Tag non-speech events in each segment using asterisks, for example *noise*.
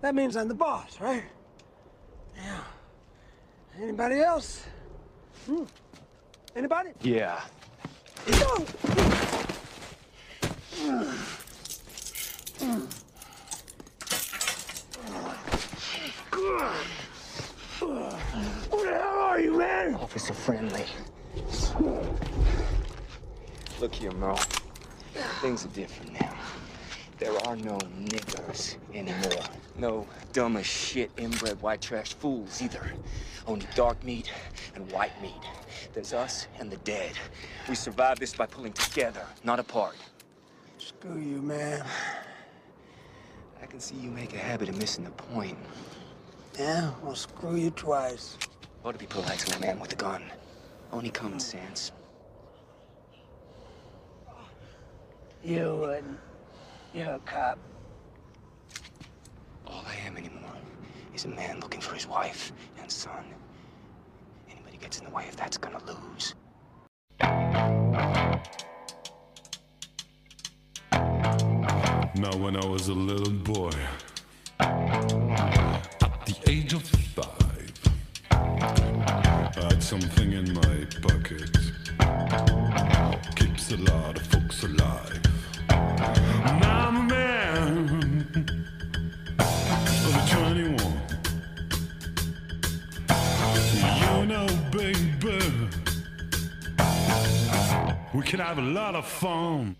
That means I'm the boss, right? Yeah. Anybody else? Hmm. Anybody? Yeah. No. Who the hell are you, man? Officer friendly. Look here, Merle. Things are different now. There are no niggers anymore. No dumb as shit inbred white trash fools either. Only dark meat and white meat. There's us and the dead. We survive this by pulling together, not apart. Screw you, man. I can see you make a habit of missing the point. Yeah, well, screw you twice. Ought to be polite to a man with a gun. Only common sense. You wouldn't. You're a cop. All I am anymore is a man looking for his wife and son. Anybody gets in the way of that's gonna lose. Now, when I was a little boy, at the age of five, I had something in my pocket. Keeps a lot of folks alive. We can have a lot of fun.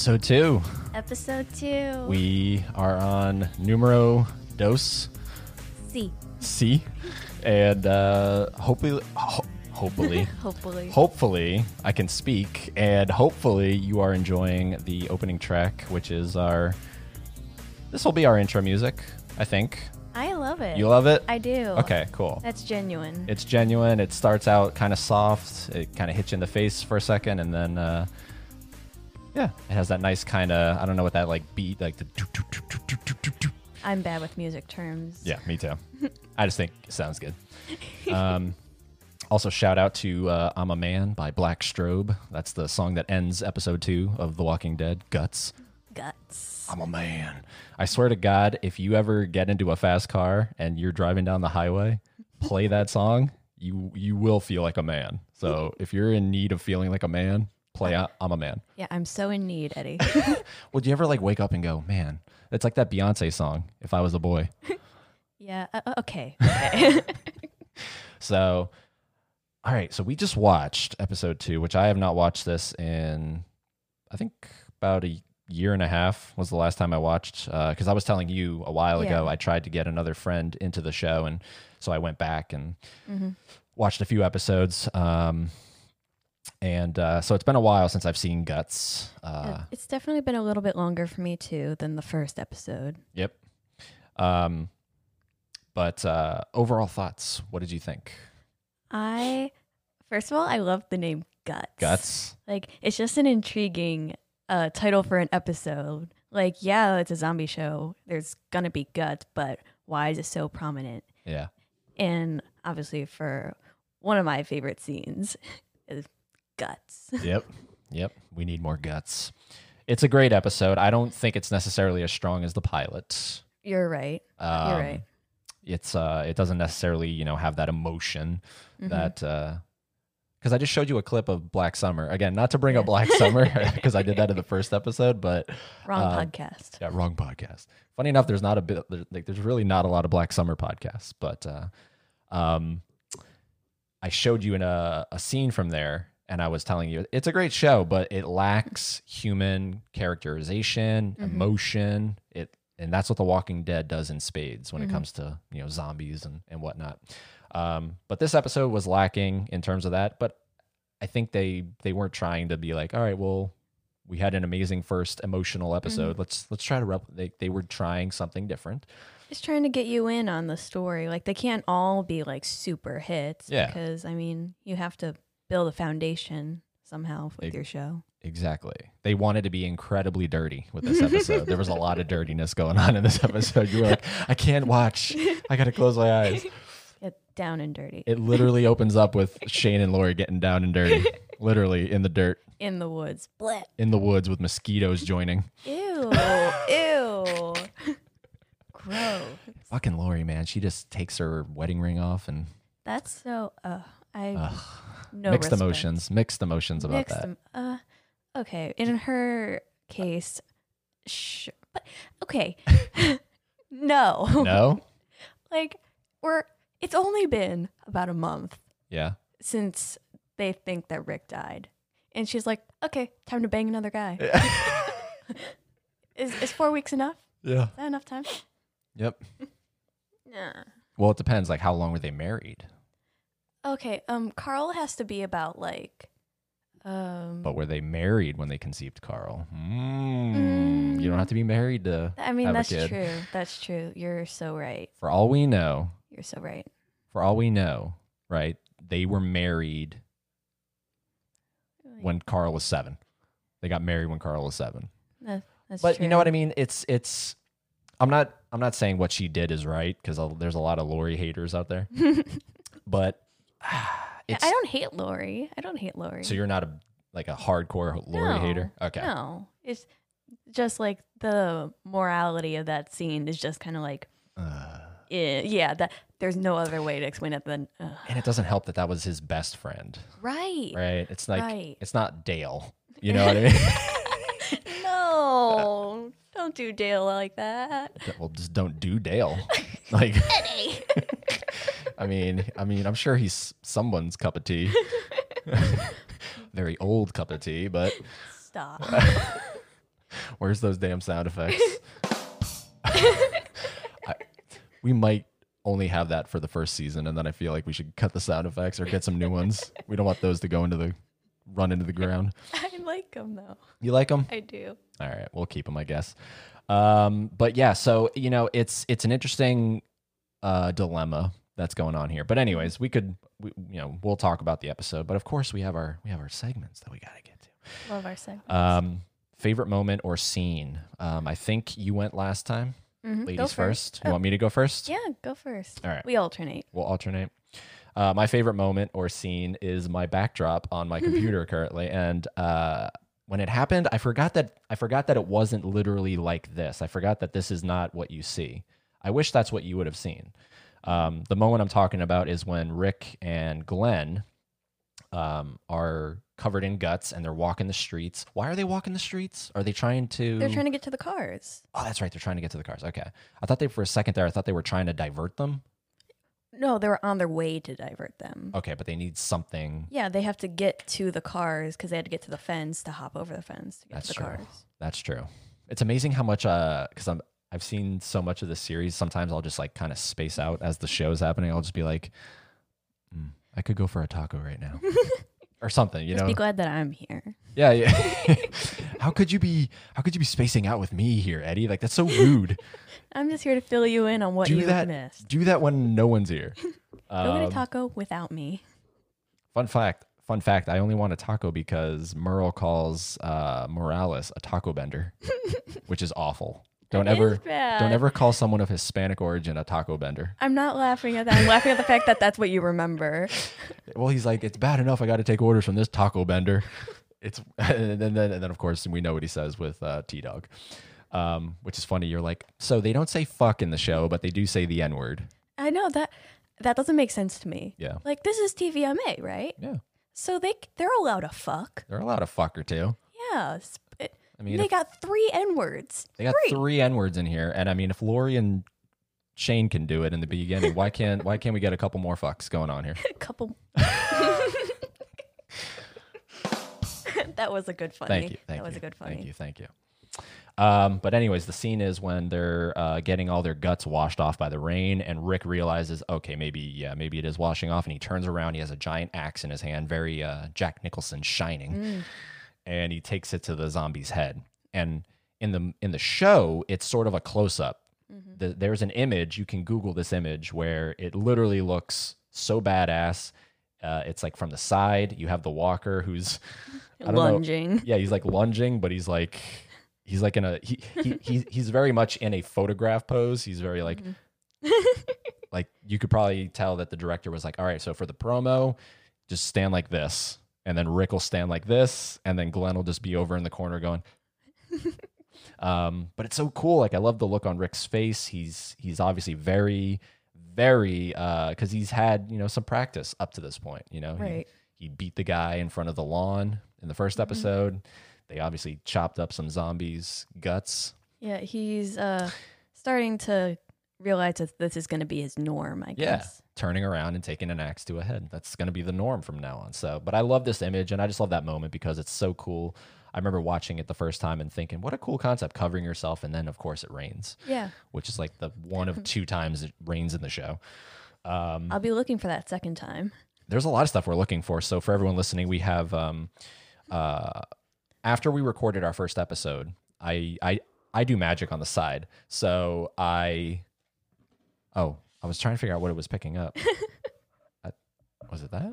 Episode two. Episode two. We are on numero dos C. C, and uh, hopefully, ho- hopefully, *laughs* Hopefully. hopefully, I can speak, and hopefully, you are enjoying the opening track, which is our. This will be our intro music, I think. I love it. You love it? I do. Okay, cool. That's genuine. It's genuine. It starts out kind of soft. It kind of hits you in the face for a second, and then, uh, yeah, it has that nice kind of I don't know what that like beat like the. doo, doo, doo, doo, doo, doo, doo, doo. I'm bad with music terms. Yeah, me too. *laughs* I just think it sounds good. Um, also, shout out to uh, "I'm a Man" by Black Strobe. That's the song that ends episode two of The Walking Dead. Guts. Guts. I'm a man. I swear to God, if you ever get into a fast car and you're driving down the highway, play that song. You you will feel like a man. So if you're in need of feeling like a man, play "I'm a Man." Yeah, I'm so in need, Eddie. *laughs* Would you ever like wake up and go, "Man"? It's like that Beyonce song. If I was a boy. *laughs* yeah. Uh, uh, okay. Okay. *laughs* So, all right. So we just watched episode two, which I have not watched this in, I think about a year and a half was the last time I watched. Because I was telling you a while ago, I tried to get another friend into the show, and so I went back and Mhm. watched a few episodes. Um, and uh, so it's been a while since I've seen Guts. Uh, it's definitely been a little bit longer for me too than the first episode. Yep. Um, but uh, overall thoughts. What did you think? I first of all, I love the name Guts. Guts. Like it's just an intriguing uh, title for an episode. Like, yeah, it's a zombie show. There's gonna be guts, but why is it so prominent? Yeah. And obviously, for one of my favorite scenes *laughs* is guts. *laughs* yep. Yep. We need more guts. It's a great episode. I don't think it's necessarily as strong as the pilot. You're right. Um, You're right. It's uh it doesn't necessarily, you know, have that emotion Mhm. that uh because I just showed you a clip of Black Summer. Again, not to bring up Black Summer *laughs* *laughs* because I did that in the first episode, but Wrong um, podcast. Yeah, wrong podcast. Funny enough, there's not a bit there- like there's really not a lot of Black Summer podcasts, but uh, um, I showed you in a, a scene from there, and I was telling you it's a great show, but it lacks human characterization, Mhm. emotion. It and that's what The Walking Dead does in spades when Mhm. it comes to you know zombies and and whatnot. Um, but this episode was lacking in terms of that, but I think they they weren't trying to be like, all right, well, we had an amazing first emotional episode. Mm-hmm. Let's let's try to rep. They they were trying something different. Just trying to get you in on the story. Like they can't all be like super hits. Yeah. Because I mean, you have to build a foundation somehow with your show. Exactly. They wanted to be incredibly dirty with this episode. there was a lot of dirtiness going on in this episode. You were like, I can't watch. I got to close my eyes. *laughs* Get down and dirty. It literally opens up with Shane and Lori getting down and dirty, *laughs* literally in the dirt, in the woods. Blech. in the woods with mosquitoes joining. Ew. *laughs* Ew. Gross. Fucking Lori, man. She just takes her wedding ring off and That's so. Uh, I Ugh. No mixed respect. emotions. Mixed emotions about Mixed that. em- uh, okay. In her case, sh- but okay. *laughs* no. No? *laughs* like we're. It's only been about a month Yeah. since they think that Rick died, and she's like, "Okay, time to bang another guy." *laughs* is is four weeks enough? Yeah. Is that enough time? Yep. Yeah. Well, it depends. Like, how long were they married? Okay. Um, Carl has to be about like, um. But were they married when they conceived Carl? Mm. You don't have to be married to. I mean, that's true. That's true. You're so right. For all we know, You're so right. for all we know, right? They were married when Carl was seven. They got married when Carl was seven. That, that's but true. you know what I mean? It's it's. I'm not. I'm not saying what she did is right because there's a lot of Lori haters out there. *laughs* but it's. I don't hate Lori. I don't hate Lori. So you're not a like a hardcore Lori No, hater. Okay. No, it's just like the morality of that scene is just kind of like, Uh, eh, yeah, that there's no other way to explain it than uh, and it doesn't help that that was his best friend, right. right? It's like Right. it's not Dale. You know what I mean? *laughs* *laughs* No, don't do Dale like that. well, just don't do Dale. *laughs* Like, I mean, I mean, I'm sure he's someone's cup of tea. *laughs* Very old cup of tea, but Stop. *laughs* where's those damn sound effects? *laughs* I, we might only have that for the first season, and then I feel like we should cut the sound effects or get some new ones. We don't want those to go into the run into the ground. I like them though. You like them? I do. All right, we'll keep them, I guess. Um, but yeah, so you know, it's it's an interesting uh, dilemma that's going on here. But anyways, we could, we, you know, we'll talk about the episode. But of course, we have our we have our segments that we got to get to. Love our segment. Um, favorite moment or scene? Um, I think you went last time. Mhm, go Ladies first. You Oh, want me to go first? yeah, go first. All right. We alternate. We'll alternate. Uh, my favorite moment or scene is my backdrop on my *laughs* computer currently, and uh, when it happened, I forgot that I forgot that it wasn't literally like this. I forgot that this is not what you see. I wish that's what you would have seen. Um, the moment I'm talking about is when Rick and Glenn um, are covered in guts and they're walking the streets. Why are they walking the streets? Are they trying to? They're trying to get to the cars. Oh, that's right. They're trying to get to the cars. Okay, I thought they for a second there. I thought they were trying to divert them. No, they were on their way to divert them. Okay, but they need something. Yeah, they have to get to the cars because they had to get to the fence to hop over the fence to get That's to the true. cars. That's true. It's amazing how much uh because I'm I've seen so much of the series. Sometimes I'll just like kind of space out as the show's happening. I'll just be like, "Hmm, I could go for a taco right now. *laughs* or something, you Just know? be glad that I'm here. yeah, yeah. *laughs* *laughs* how could you be how could you be spacing out with me here, Eddie? Like that's so rude. I'm just here to fill you in on what do you that missed. do that when no one's here. Go get a Um, taco without me. Fun fact. Fun fact. I only want a taco because Merle calls uh, Morales a taco bender, which is awful. Don't That ever, don't ever call someone of Hispanic origin a taco bender. I'm not laughing at that. I'm laughing at the fact that that's what you remember. *laughs* Well, he's like, it's bad enough I got to take orders from this taco bender. It's *laughs* and then, and then of course we know what he says with uh, T Dog, um, which is funny. You're like, so they don't say fuck in the show, but they do say the N word. I know that that doesn't make sense to me. Yeah, Like this is TVMA, right? yeah. So they they're allowed to fuck. They're allowed a fuck or two. Yeah. I mean, they if- got three N words. They got three N words in here, and I mean, if Lori and Shane can do it in the beginning, why can't why can't we get a couple more fucks going on here? A *laughs* couple. *laughs* that was a good funny. Thank you, thank that was you, a good funny. thank you, thank you. Um, but anyways, the scene is when they're uh, getting all their guts washed off by the rain, and Rick realizes, okay, maybe yeah, maybe it is washing off, and he turns around. He has a giant axe in his hand, very uh, Jack Nicholson, shining. And he takes it to the zombie's head. And in the in the show, it's sort of a close up. The, there's an image you can Google this image where it literally looks so badass. Uh, it's like from the side. You have the walker who's *laughs* I don't know- Lunging. yeah, he's like lunging, but he's like he's like in a he, he, he *laughs* he's very much in a photograph pose. He's very like *laughs* like you could probably tell that the director was like, all right, so for the promo, just stand like this, and then Rick will stand like this, and then Glenn will just be over in the corner going. *laughs* um, but it's so cool. Like I love the look on Rick's face. He's he's obviously very, very uh, because he's had you know some practice up to this point. You know, He- Right. he beat the guy in front of the lawn in the 1st episode. They obviously chopped up some zombies' guts. Yeah, he's uh starting to realize that this is going to be his norm, I Yeah. Turning around and taking an axe to a head. That's going to be the norm from now on. So, but I love this image and I just love that moment because it's so cool. I remember watching it the first time and thinking, what a cool concept covering yourself. And then, of course, it rains, Yeah. which is like the one of two times it rains in the show. Um, I'll be looking for that second time. there's a lot of stuff we're looking for. So for everyone listening, we have um, uh, after we recorded our first episode, I I I do magic on the side. So I oh I was trying to figure out what it was picking up. *laughs* I- was it that?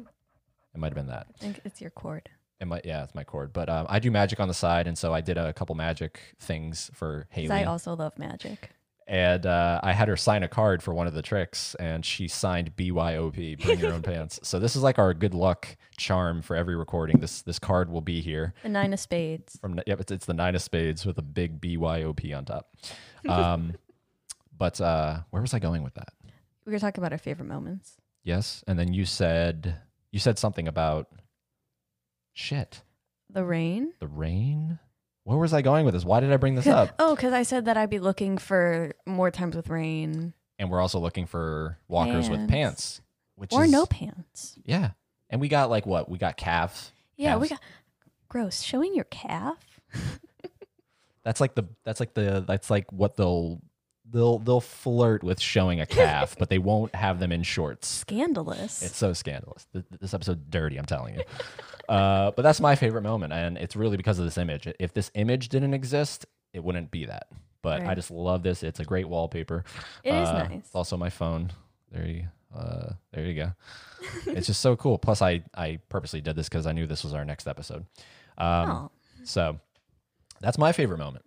It might have been that. I think it's your cord. It might yeah, it's my cord. But um, I do magic on the side, and so I did a couple magic things for 'Cause Haley I also love magic. and uh, I had her sign a card for one of the tricks, and she signed BYOP, bring your own *laughs* pants. So this is like our good luck charm for every recording. This this card will be here The nine of spades. from yep, it's, it's the nine of spades with a big BYOP on top. *laughs* Um, but uh, where was I going with that? We were talking about our favorite moments. Yes, and then you said you said something about shit, The rain. the rain. Where was I going with this? Why did I bring this up? *laughs* Oh, because I said that I'd be looking for more times with rain and we're also looking for walkers with Pants. which or is no pants. Yeah. And we got like what? We got calves. Yeah, we got gross. Showing your calf. *laughs* That's like the that's like the that's like what they'll they'll they'll flirt with showing a *laughs* calf, but they won't have them in shorts. Scandalous. It's so scandalous. Th- This episode's dirty, I'm telling you. *laughs* Uh, but that's my favorite moment, and it's really because of this image. If this image didn't exist, it wouldn't be that. But I Right. just love this. It's a great wallpaper. It is Uh, nice. It's also my phone. There you, uh, there you go. *laughs* it's just so cool. Plus, I I purposely did this because I knew this was our next episode. Um, oh, So that's my favorite moment.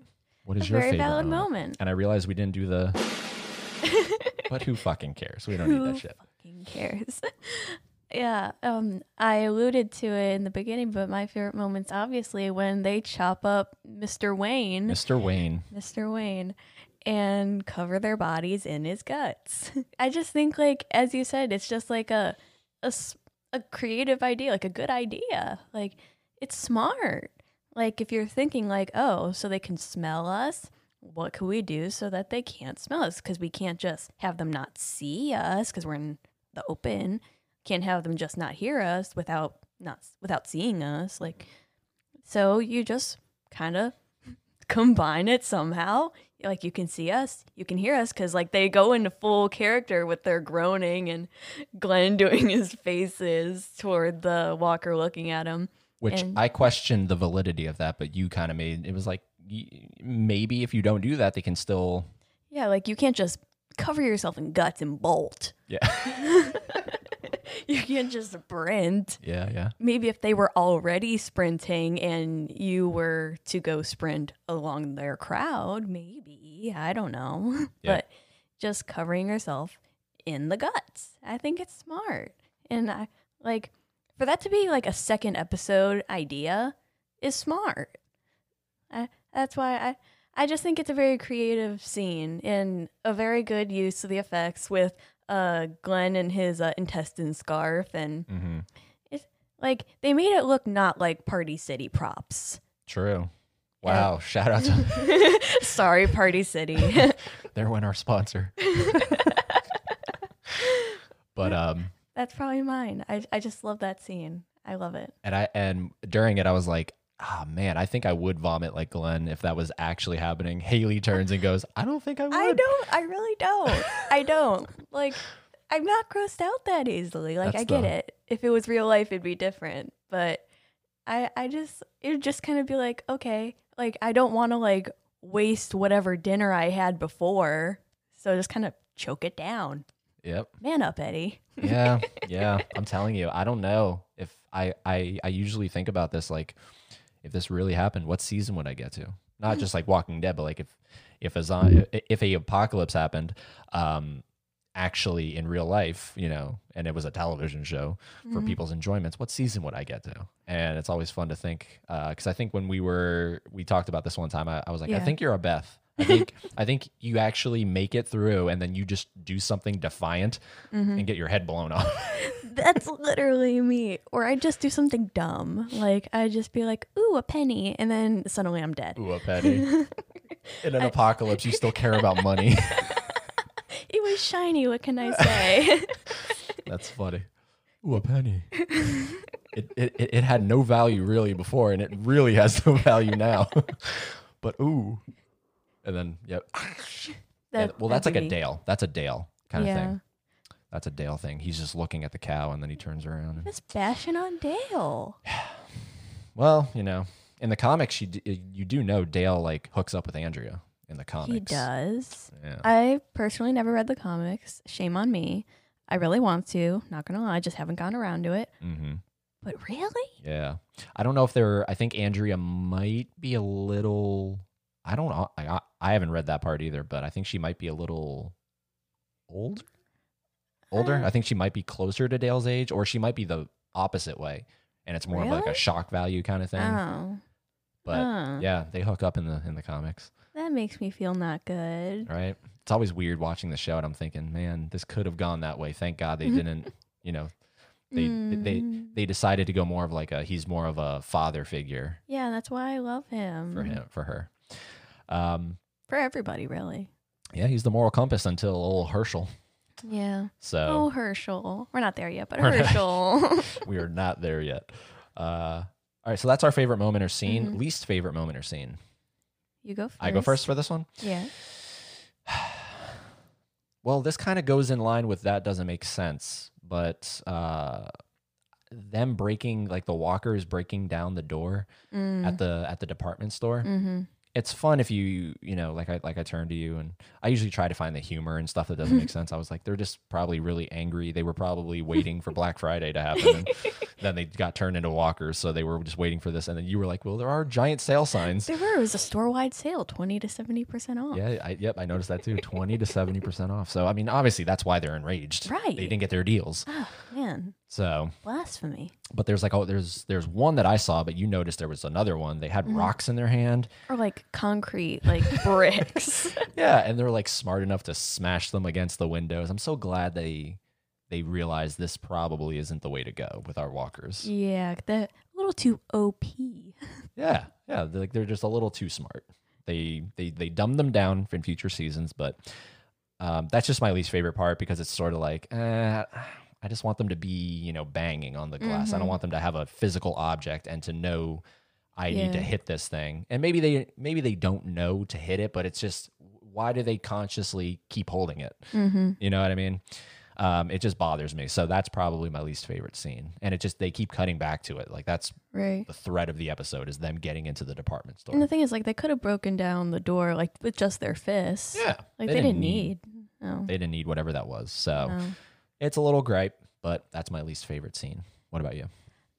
What is a your very favorite valid moment? moment. And I realized we didn't do the. *laughs* but who fucking cares? We don't need that shit. Who fucking cares? *laughs* yeah, um, I alluded to it in the beginning, but my favorite moments, obviously, when they chop up Mr. Wayne, Mr. Wayne. Mr. Wayne, and cover their bodies in his guts. *laughs* I just think, like as you said, it's just like a a a creative idea, like a good idea. Like it's smart. Like if you're thinking like, oh, so they can smell us. What can we do so that they can't smell us? Because we can't just have them not see us because we're in the open. Can't have them just not hear us without not without seeing us. Like so, you just kind of *laughs* combine it somehow. Like you can see us, you can hear us, because like they go into full character with their groaning and *laughs* Glenn doing his faces toward the walker looking at him. Which And- I questioned the validity of that, but you kind of made it was like maybe if you don't do that, they can still. Yeah, like you can't just cover yourself in guts and bolt. Yeah. *laughs* You can't just sprint. yeah. Yeah. Maybe if they were already sprinting and you were to go sprint along their crowd, maybe. I don't know. *laughs* Yeah. But just covering yourself in the guts. I think it's smart. And I like for that to be like a second episode idea is smart. I, that's why I I just think it's a very creative scene and a very good use of the effects with uh Glenn and his uh, intestine scarf and hmm it's like they made it look not like Party City props. True. Wow. Shout out to *laughs* Sorry, Party City. *laughs* there went our sponsor. *laughs* but um, That's probably mine. I I just love that scene. I love it. and I and during it, I was like, ah, man, I think I would vomit like Glenn if that was actually happening. *laughs* Haley turns and goes, I don't think I would. I don't. I *laughs* really don't. I don't. Like, I'm not grossed out that easily. Like, That's I get the- it. If it was real life, it'd be different. But I I just it would just kind of be like, okay, like I don't want to like waste whatever dinner I had before. So just kind of choke it down. Yep. Man up, Eddie. *laughs* yeah yeah i'm telling you i don't know if I, I i usually think about this like if this really happened what season would i get to? Not just like walking dead but like if if a zon- if a apocalypse happened um actually in real life you know and it was a television show for people's enjoyments what season would i get to? And it's always fun to think uh, because i think when we were we talked about this one time i, I was like i think you're a beth I think I think you actually make it through, and then you just do something defiant mm-hmm. and get your head blown off. *laughs* That's literally me. Or I just do something dumb. Like I just be like, ooh, a penny, and then suddenly I'm dead. Ooh, a penny. *laughs* In an apocalypse, you still care about money. *laughs* It was shiny. What can I say? That's funny. Ooh, a penny. It, it it it had no value really before, and it really has no value now. but ooh, and then yep. *laughs* Yeah, That- well, that's like a. Dale. That's a Dale kind of thing. That's a Dale thing. He's just looking at the cow, and then he turns around. And, Just bashing on Dale. *sighs* well, you know, in the comics, you d- you do know Dale like hooks up with Andrea in the comics. He does. Yeah. I personally never read the comics. Shame on me. I really want to. Not gonna lie, I just haven't gotten around to it. mm-hmm. But really, Yeah. I don't know if they're I think Andrea might be a little I don't know. I I haven't read that part either, but I think she might be a little older. Older? Uh, I think she might be closer to Dale's age or she might be the opposite way and it's more of like a shock value kind of thing. oh, but uh. yeah, they hook up in the in the comics, that makes me feel not good. right? It's always weird watching the show and I'm thinking, man, this could have gone that way. Thank God they *laughs* didn't, you know, they they Mm. they decided to go more of like a he's more of a father figure Yeah, that's why I love him. for him for her. Um, For everybody, really. yeah, he's the moral compass until old Hershel. Yeah. So Oh, Hershel. We're not there yet, but Hershel. *laughs* we are not there yet. Uh, all right, so that's our favorite moment or scene. Mhm. Least favorite moment or scene. you go first. I go first for this one. Yeah. *sighs* Well, this kind of goes in line with that doesn't make sense, but uh, them breaking like the walkers breaking down the door Mm. at the at the department store. mm-hmm. It's fun if you you know like I like I turn to you and I usually try to find the humor and stuff that doesn't make mm-hmm. sense. I was like they're just probably really angry. They were probably waiting for Black Friday to happen. And *laughs* then they got turned into walkers, so they were just waiting for this. And then you were like, well, there are giant sale signs. There were. It was a store wide sale, 20 to 70% off. Yeah, I, yep, I noticed that too. Twenty to seventy percent off. So I mean, obviously that's why they're enraged. Right. They didn't get their deals. Oh, man. So, Blasphemy. but there's like oh, there's there's one that I saw, but you noticed there was another one. They had rocks in their hand. Or like concrete, like *laughs* bricks. *laughs* Yeah, and they're like smart enough to smash them against the windows. I'm so glad they they realized this probably isn't the way to go with our walkers. yeah. The, a little too OP. *laughs* Yeah, yeah, they're, like they're just a little too smart. They they they dumb them down in future seasons, but um, that's just my least favorite part because it's sort of like, eh, I just want them to be you know banging on the glass. I don't Mhm. want them to have a physical object and to know I need to hit this thing. And maybe they maybe they don't know to hit it, but it's just why do they consciously keep holding it? Mm-hmm. You know what I mean? Um, it just bothers me. So that's probably my least favorite scene. And it just they keep cutting back to it. Like that's Right. the thread of the episode is them getting into the department store. And the thing is, like, they could have broken down the door, like, with just their fists. yeah, Like, they, didn't need. No. they didn't need whatever that was. So no. It's a little gripe, but that's my least favorite scene. What about you?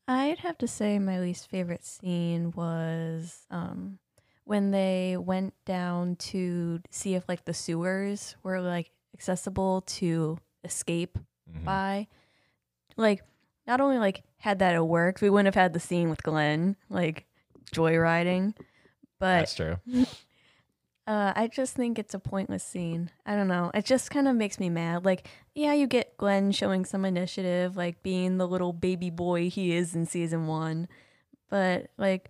I'd have to say my least favorite scene was um, when they went down to see if like the sewers were like accessible to escape Mhm. by. Like, not only like had that it worked, we wouldn't have had the scene with Glenn like joyriding, but That's true. *laughs* uh, I just think it's a pointless scene. I don't know. It just kind of makes me mad. Like, yeah, you get Glenn showing some initiative, like being the little baby boy he is in season one. But, like,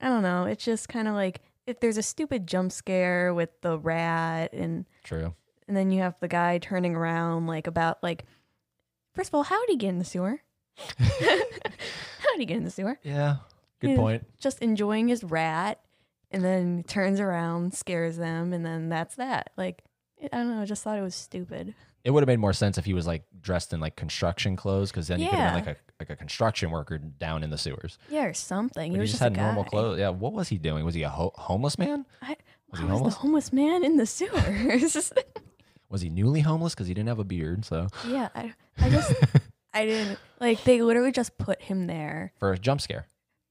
I don't know. It's just kind of like if there's a stupid jump scare with the rat and True. and then you have the guy turning around like about like first of all, how did he get in the sewer? *laughs* *laughs* how did he get in the sewer? Yeah. Good Yeah. point. just enjoying his rat and then turns around, scares them, and then that's that. Like, I don't know, I just thought it was stupid. It would have made more sense if he was like dressed in like construction clothes, because then he could have Yeah. been like a like a construction worker down in the sewers. Yeah, or something. But he was just, just, had a normal guy. clothes. Yeah, what was he doing? Was he a ho- homeless man? I, Was he was homeless? the homeless man in the sewers? *laughs* Was he newly homeless because he didn't have a beard? So yeah, I, I just, *laughs* I didn't like. They literally just put him there for a jump scare,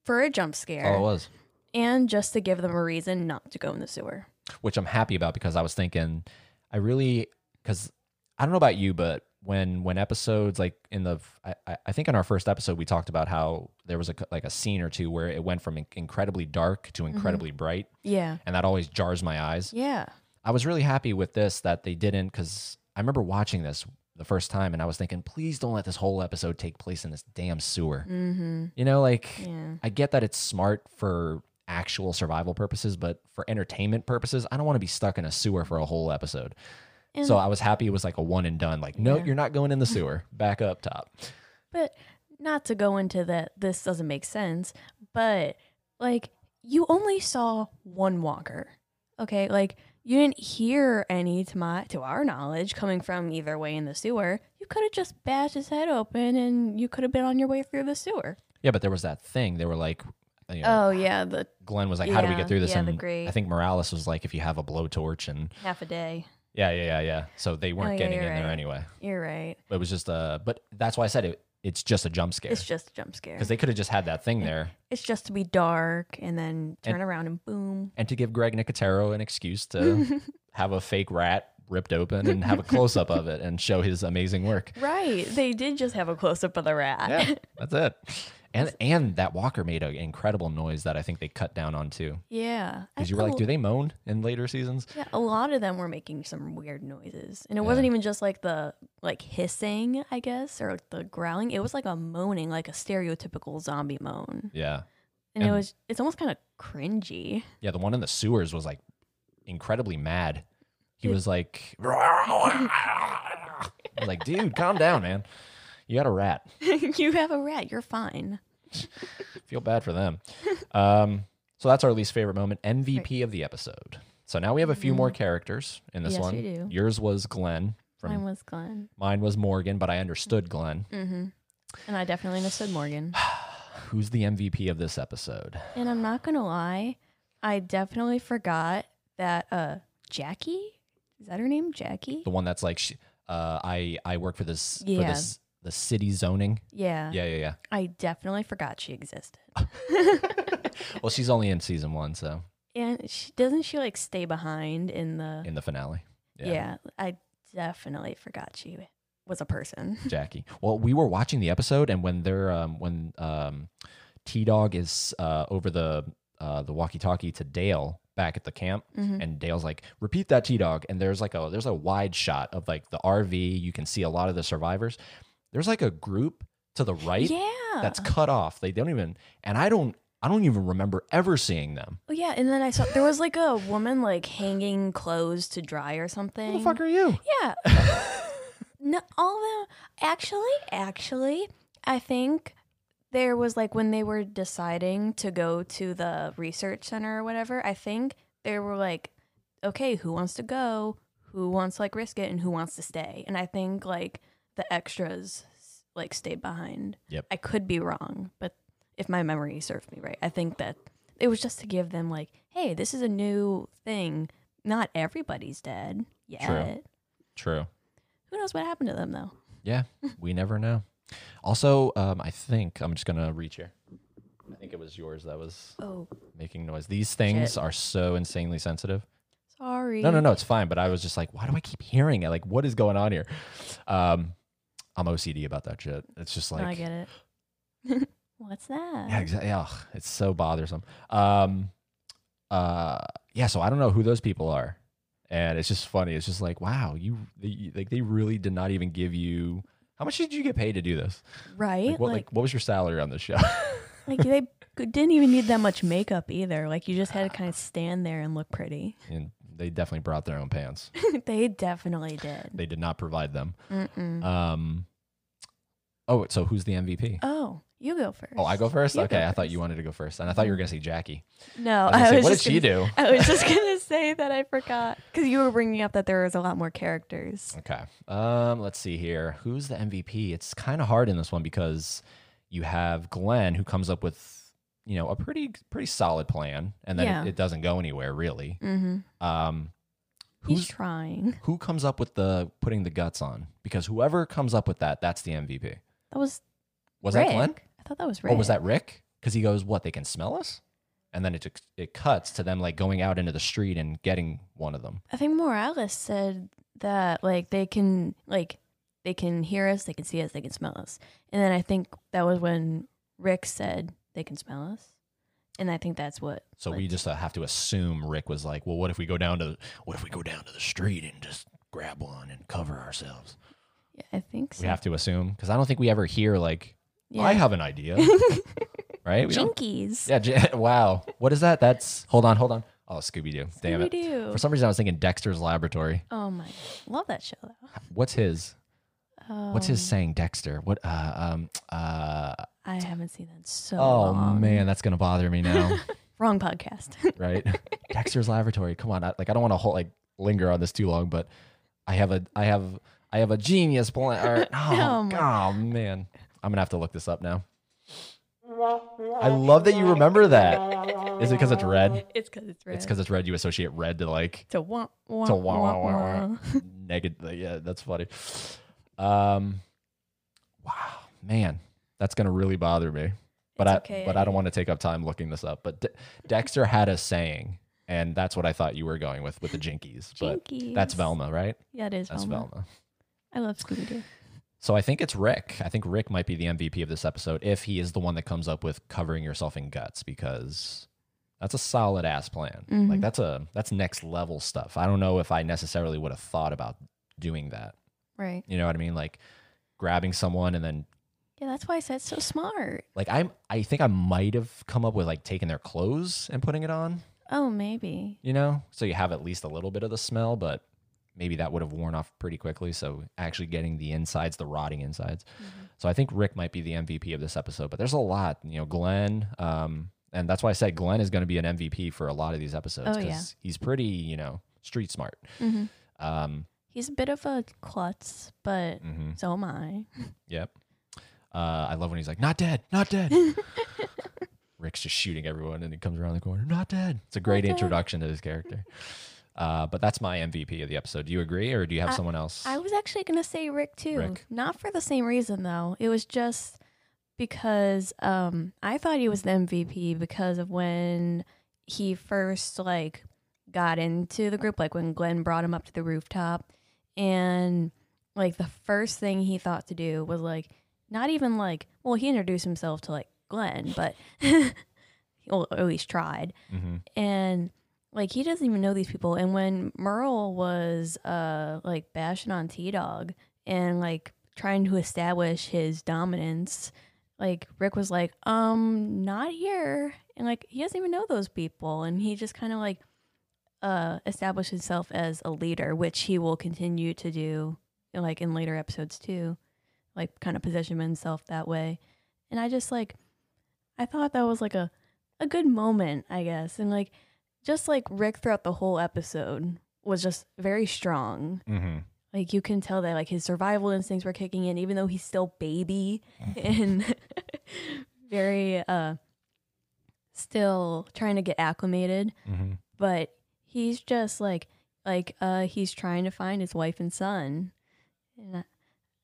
for a jump that's scare all it was. And just to give them a reason not to go in the sewer. which I'm happy about because I was thinking, I really, because I don't know about you, but when when episodes like in the, I, I- think in our first episode we talked about how there was a like a scene or two where it went from in- incredibly dark to incredibly bright, Yeah, and that always jars my eyes. yeah, I was really happy with this that they didn't because I remember watching this the first time and I was thinking, please don't let this whole episode take place in this damn sewer. mm-hmm. You know, like yeah. I get that it's smart for actual survival purposes, but for entertainment purposes, I don't want to be stuck in a sewer for a whole episode. And, so I was happy it was like a one and done. Like, no, Yeah. you're not going in the *laughs* sewer. Back up top. but not to go into that. This doesn't make sense. But like, you only saw one walker. Okay, like you didn't hear any to my to our knowledge coming from either way in the sewer. You could have just bashed his head open, and you could have been on your way through the sewer. Yeah, but there was that thing. They were like, you know, Oh yeah, the Glenn was like, "How do we yeah, get through this?" yeah, the and I think Morales was like, "If you have a blowtorch," and half a day. yeah, yeah, yeah, yeah. So they weren't Oh, yeah, getting in you're there right. anyway. You're right. It was just a, but that's why I said it. It's just a jump scare It's just a jump scare. because they could have just had that thing there It's just to be dark and then turn around and boom. and to give Greg Nicotero an excuse to *laughs* have a fake rat ripped open and have a close up of it and show his amazing work. Right. They did just have a close up of the rat. Yeah, that's it. *laughs* And and that walker made an incredible noise that I think they cut down on too. yeah. Because you were like, do they moan in later seasons? Yeah, a lot of them were making some weird noises. And it wasn't even just like the like hissing, I guess, or like the growling. It was like a moaning, like a stereotypical zombie moan. Yeah. And, it was it's almost kind of cringy. Yeah, the one in the sewers was like incredibly mad. He was like, *laughs* like, dude, calm down, man. You got a rat. *laughs* you have a rat, you're fine. *laughs* Feel bad for them. Um, so that's our least favorite moment. MVP of the episode. So now we have a few more characters in this. Yes, one. we do. Yours was Glenn. From Mine was Glenn. mine was Morgan, but I understood Glenn. Mm-hmm. And I definitely understood Morgan. *sighs* Who's the MVP of this episode? And I'm not gonna lie, I definitely forgot that uh Jackie is that her name? Jackie? The one that's like, sh- uh, I I work for this for Yeah. this the city zoning. Yeah. Yeah, yeah, yeah. I definitely forgot she existed. *laughs* Well, she's only in season one, so And she doesn't she like stay behind in the in the finale. yeah. yeah I definitely forgot she was a person. *laughs* Jackie. Well, we were watching the episode, and when they're um, when um, T Dog is uh, over the uh, the walkie-talkie to Dale back at the camp, Mm-hmm. and Dale's like, "Repeat that, T Dog." And there's like a there's a wide shot of like the RV. You can see a lot of the survivors. There's like a group to the right Yeah. that's cut off. They don't even, and I don't. I don't even remember ever seeing them. Oh yeah, and then I saw there was like a woman like hanging clothes to dry or something. Who the fuck are you? Yeah. *laughs* no, all of them. Actually, actually, I think there was like when they were deciding to go to the research center or whatever. I think they were like, okay, who wants to go? Who wants to like risk it, and who wants to stay? And I think like the extras like stayed behind. Yep. I could be wrong, but if my memory serves me right, I think that it was just to give them like, hey, this is a new thing. Not everybody's dead yet. True. True. Who knows what happened to them though? Yeah, *laughs* we never know. Also, um, I think I'm just gonna reach here. I think it was yours that was Oh, making noise. These things Shit. are so insanely sensitive. sorry. No, no, no, it's fine. But I was just like, why do I keep hearing it? Like, what is going on here? Um, I'm OCD about that shit. It's just like, I get it. *laughs* What's that? yeah, exactly. Ugh, it's so bothersome. Um, uh, yeah. So I don't know who those people are, and it's just funny. It's just like, wow, you they, like they really did not even give you. How much did you get paid to do this? Right? Like, what, like, like, what was your salary on this show? *laughs* like they *laughs* didn't even need that much makeup either. Like you just had to kind of stand there and look pretty. and they definitely brought their own pants. *laughs* they definitely did. They did not provide them. Mm-mm. Um, Oh, so who's the MVP? Oh, you go first. Oh, I go first. You okay, go I thought you wanted to go first, and I thought you were gonna say Jackie. No, I was gonna say, what did she gonna- do? *laughs* I was just gonna say that I forgot because you were bringing up that there was a lot more characters. Okay. Um, let's see here. Who's the MVP? It's kind of hard in this one because you have Glenn who comes up with, you know, a pretty pretty solid plan, and then Yeah. it, it doesn't go anywhere really. Mm-hmm. Um, He's who's trying. who comes up with the putting the guts on? Because whoever comes up with that, that's the MVP. That was Was Rick. that Glenn? I thought that was Rick. Or was that Rick? Because he goes, "What? They can smell us," and then it it cuts to them like going out into the street and getting one of them. I think Morales said that like they can like they can hear us, they can see us, they can smell us. And then I think that was when Rick said they can smell us. And I think that's what So we just uh, have to assume Rick was like, "Well, what if we go down to what if we go down to the street and just grab one and cover ourselves?" Yeah, I think so. We have to assume because I don't think we ever hear like, yeah. "I have an idea," *laughs* right? We don't- Jinkies. Yeah. J- *laughs* wow. What is that? That's hold on, hold on. Oh, Scooby Doo. Damn it. For some reason, I was thinking Dexter's Laboratory. Oh my love that show though. What's his? What's his Um, saying? Dexter. What? Uh. Um. Uh. I haven't seen that in so Oh long. man, that's gonna bother me now. *laughs* Wrong podcast. *laughs* right? Dexter's Laboratory. Come on, I, like I don't want to hold, like linger on this too long, but I have a I have I have a genius plan. *laughs* oh, Oh, oh, man, I'm gonna have to look this up now. I love that you remember that. Is it because it's red? it's because it's red. It's because it's red. You associate red to like to wah, wah, to wah wah wah wah. wah. Negative. Yeah, that's funny. Um, wow, man, that's gonna really bother me. But It's I okay. but I don't want to take up time looking this up. But De- Dexter had a saying, and that's what I thought you were going with with the Jinkies. But that's Jinkies. Velma, right? Yeah, it is That's Velma. Velma. I love Scooby Doo. So I think it's Rick. I think Rick might be the MVP of this episode if he is the one that comes up with covering yourself in guts because that's a solid ass plan. Mhm. Like that's a that's next level stuff. I don't know if I necessarily would have thought about doing that. Right. You know what I mean? Like grabbing someone and then Yeah, that's why I said so smart. like I'm I think I might have come up with like taking their clothes and putting it on, Oh, maybe. you know? So you have at least a little bit of the smell, but maybe that would have worn off pretty quickly. So actually getting the insides, the rotting insides. So I think Rick might be the MVP of this episode, but there's a lot, you know, Glenn, um, and that's why I said Glenn is going to be an MVP for a lot of these episodes Oh, yeah. he's pretty, you know, street smart. hmm Um, He's a bit of a klutz, but mhm. so am I. *laughs* Yep. Uh, I love when he's like, "Not dead, not dead." *laughs* Rick's just shooting everyone, and he comes around the corner, "Not dead." It's a great dead. introduction to his character. Uh, but that's my MVP of the episode. Do you agree, or do you have I- someone else? I was actually going to say Rick too. Rick. Not for the same reason, though. It was just because um, I thought he was the MVP because of when he first, like, got into the group, like when Glenn brought him up to the rooftop. And, like, the first thing he thought to do was, like, not even like, well, he introduced himself to, like, Glenn, but, *laughs* well, at least tried. Mhm. and like he doesn't even know these people. And when merle was uh like bashing on t-dog and like trying to establish his dominance like rick was like um not here. And like he doesn't even know those people. And he just kind of like uh established himself as a leader which he will continue to do like in later episodes too like kind of position himself that way and i just like i thought that was like a a good moment i guess and like just like Rick throughout the whole episode was just very strong. Mhm. Like you can tell that like his survival instincts were kicking in, even though he's still baby and *laughs* very uh still trying to get acclimated. Mhm. But he's just like like uh he's trying to find his wife and son. And uh,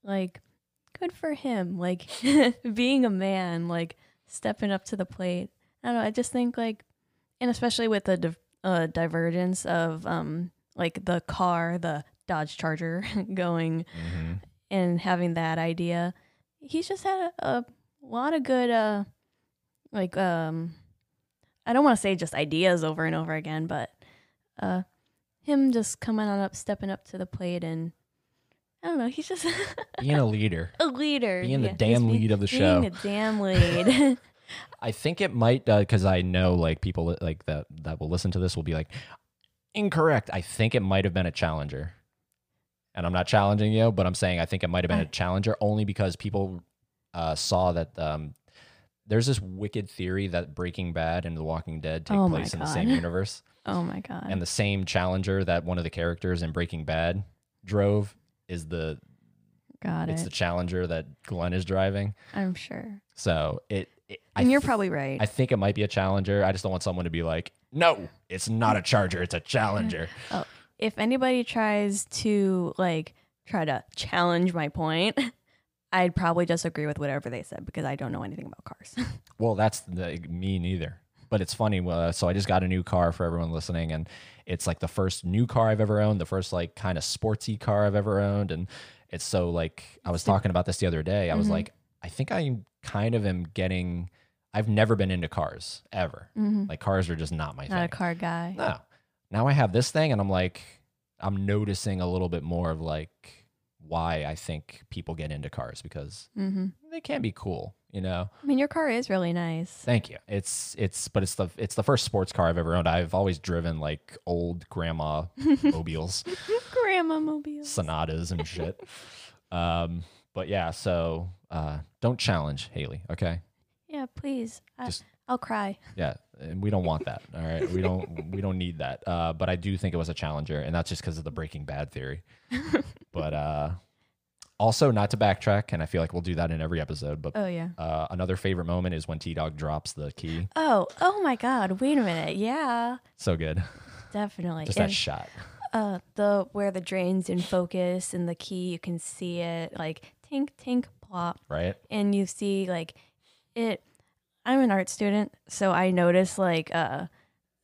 like good for him. Like *laughs* being a man, like stepping up to the plate. I don't know, I just think like and especially with the div- uh, divergence of um like the car, the Dodge Charger *laughs* going Mhm. and having that idea, he's just had a, a lot of good uh like um I don't want to say just ideas over and over again, but uh him just coming on up, stepping up to the plate and I don't know, he's just *laughs* Being a leader. a leader. Being the he's damn lead of the show, being a damn lead. *laughs* I think it might because I know like people like that that will listen to this will be like incorrect. I think it might have been a challenger, and I'm not challenging you, but I'm saying I think it might have been a challenger only because people uh, saw that um, there's this wicked theory that Breaking Bad and The Walking Dead take Oh place in the same *laughs* universe, Oh my god. and the same Challenger that one of the characters in Breaking Bad drove is the Got it's it. the Challenger that Glenn is driving. I'm sure. So it, it I And you're th- probably right. I think it might be a Challenger. I just don't want someone to be like, no, it's not a Charger, it's a Challenger. *laughs* oh, if anybody tries to like try to challenge my point, *laughs* I'd probably just agree with whatever they said because I don't know anything about cars. *laughs* Well, that's the, me neither. But it's funny. Uh, so I just got a new car for everyone listening, and it's like the first new car I've ever owned, the first like kind of sportsy car I've ever owned, and it's so like I was talking about this the other day. I was Mhm. like, I think I kind of am getting. I've never been into cars ever. Mhm. Like cars are just not my thing. Not a car guy. No. Now I have this thing, and I'm like, I'm noticing a little bit more of like why I think people get into cars because hmm they can be cool, you know. I mean, your car is really nice. Thank you. It's it's but it's the it's the first sports car I've ever owned. I've always driven like old grandma *laughs* mobiles, Grandma mobiles, sonatas and shit. *laughs* Um, but yeah, so uh, don't challenge Haley, okay? Yeah, please. I, Just- I'll cry. Yeah, and we don't want that. All right, we don't we don't need that. Uh, but I do think it was a challenger, and that's just because of the Breaking Bad theory. *laughs* but uh, also, not to backtrack, and I feel like we'll do that in every episode. But Oh yeah. uh, another favorite moment is when T Dog drops the key. Oh, oh my God! Wait a minute. Yeah, So good, definitely. just that And, shot. uh, the where the drains in focus and the key, you can see it like tink tink plop, Right? and you see like it. I'm an art student, so I notice like uh,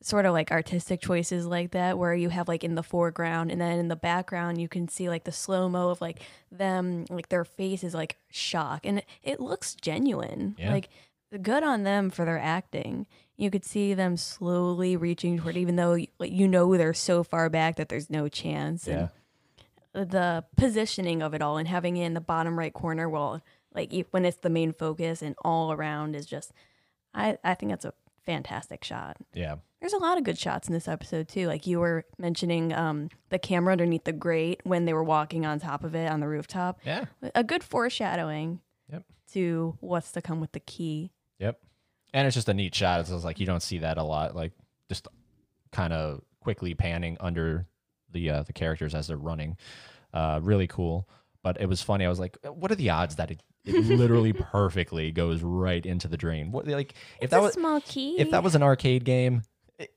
sort of like artistic choices like that, where you have like in the foreground and then in the background you can see like the slow mo of like them, like their face is like shock, and it, it looks genuine. Yeah. Like good on them for their acting. You could see them slowly reaching toward, even though like you know they're so far back that there's no chance. Yeah. And the positioning of it all and having it in the bottom right corner, well, like when it's the main focus and all around is just, I I think that's a fantastic shot. Yeah. There's a lot of good shots in this episode too. Like you were mentioning um, the camera underneath the grate when they were walking on top of it on the rooftop. Yeah. A good foreshadowing Yep. to what's to come with the key. Yep. And it's just a neat shot. It's just like you don't see that a lot. Like just kind of quickly panning under the uh, the characters as they're running. Uh, really cool. But it was funny. I was like, what are the odds that it, it literally *laughs* perfectly goes right into the drain? What like if It's that a was small key. if that was an arcade game,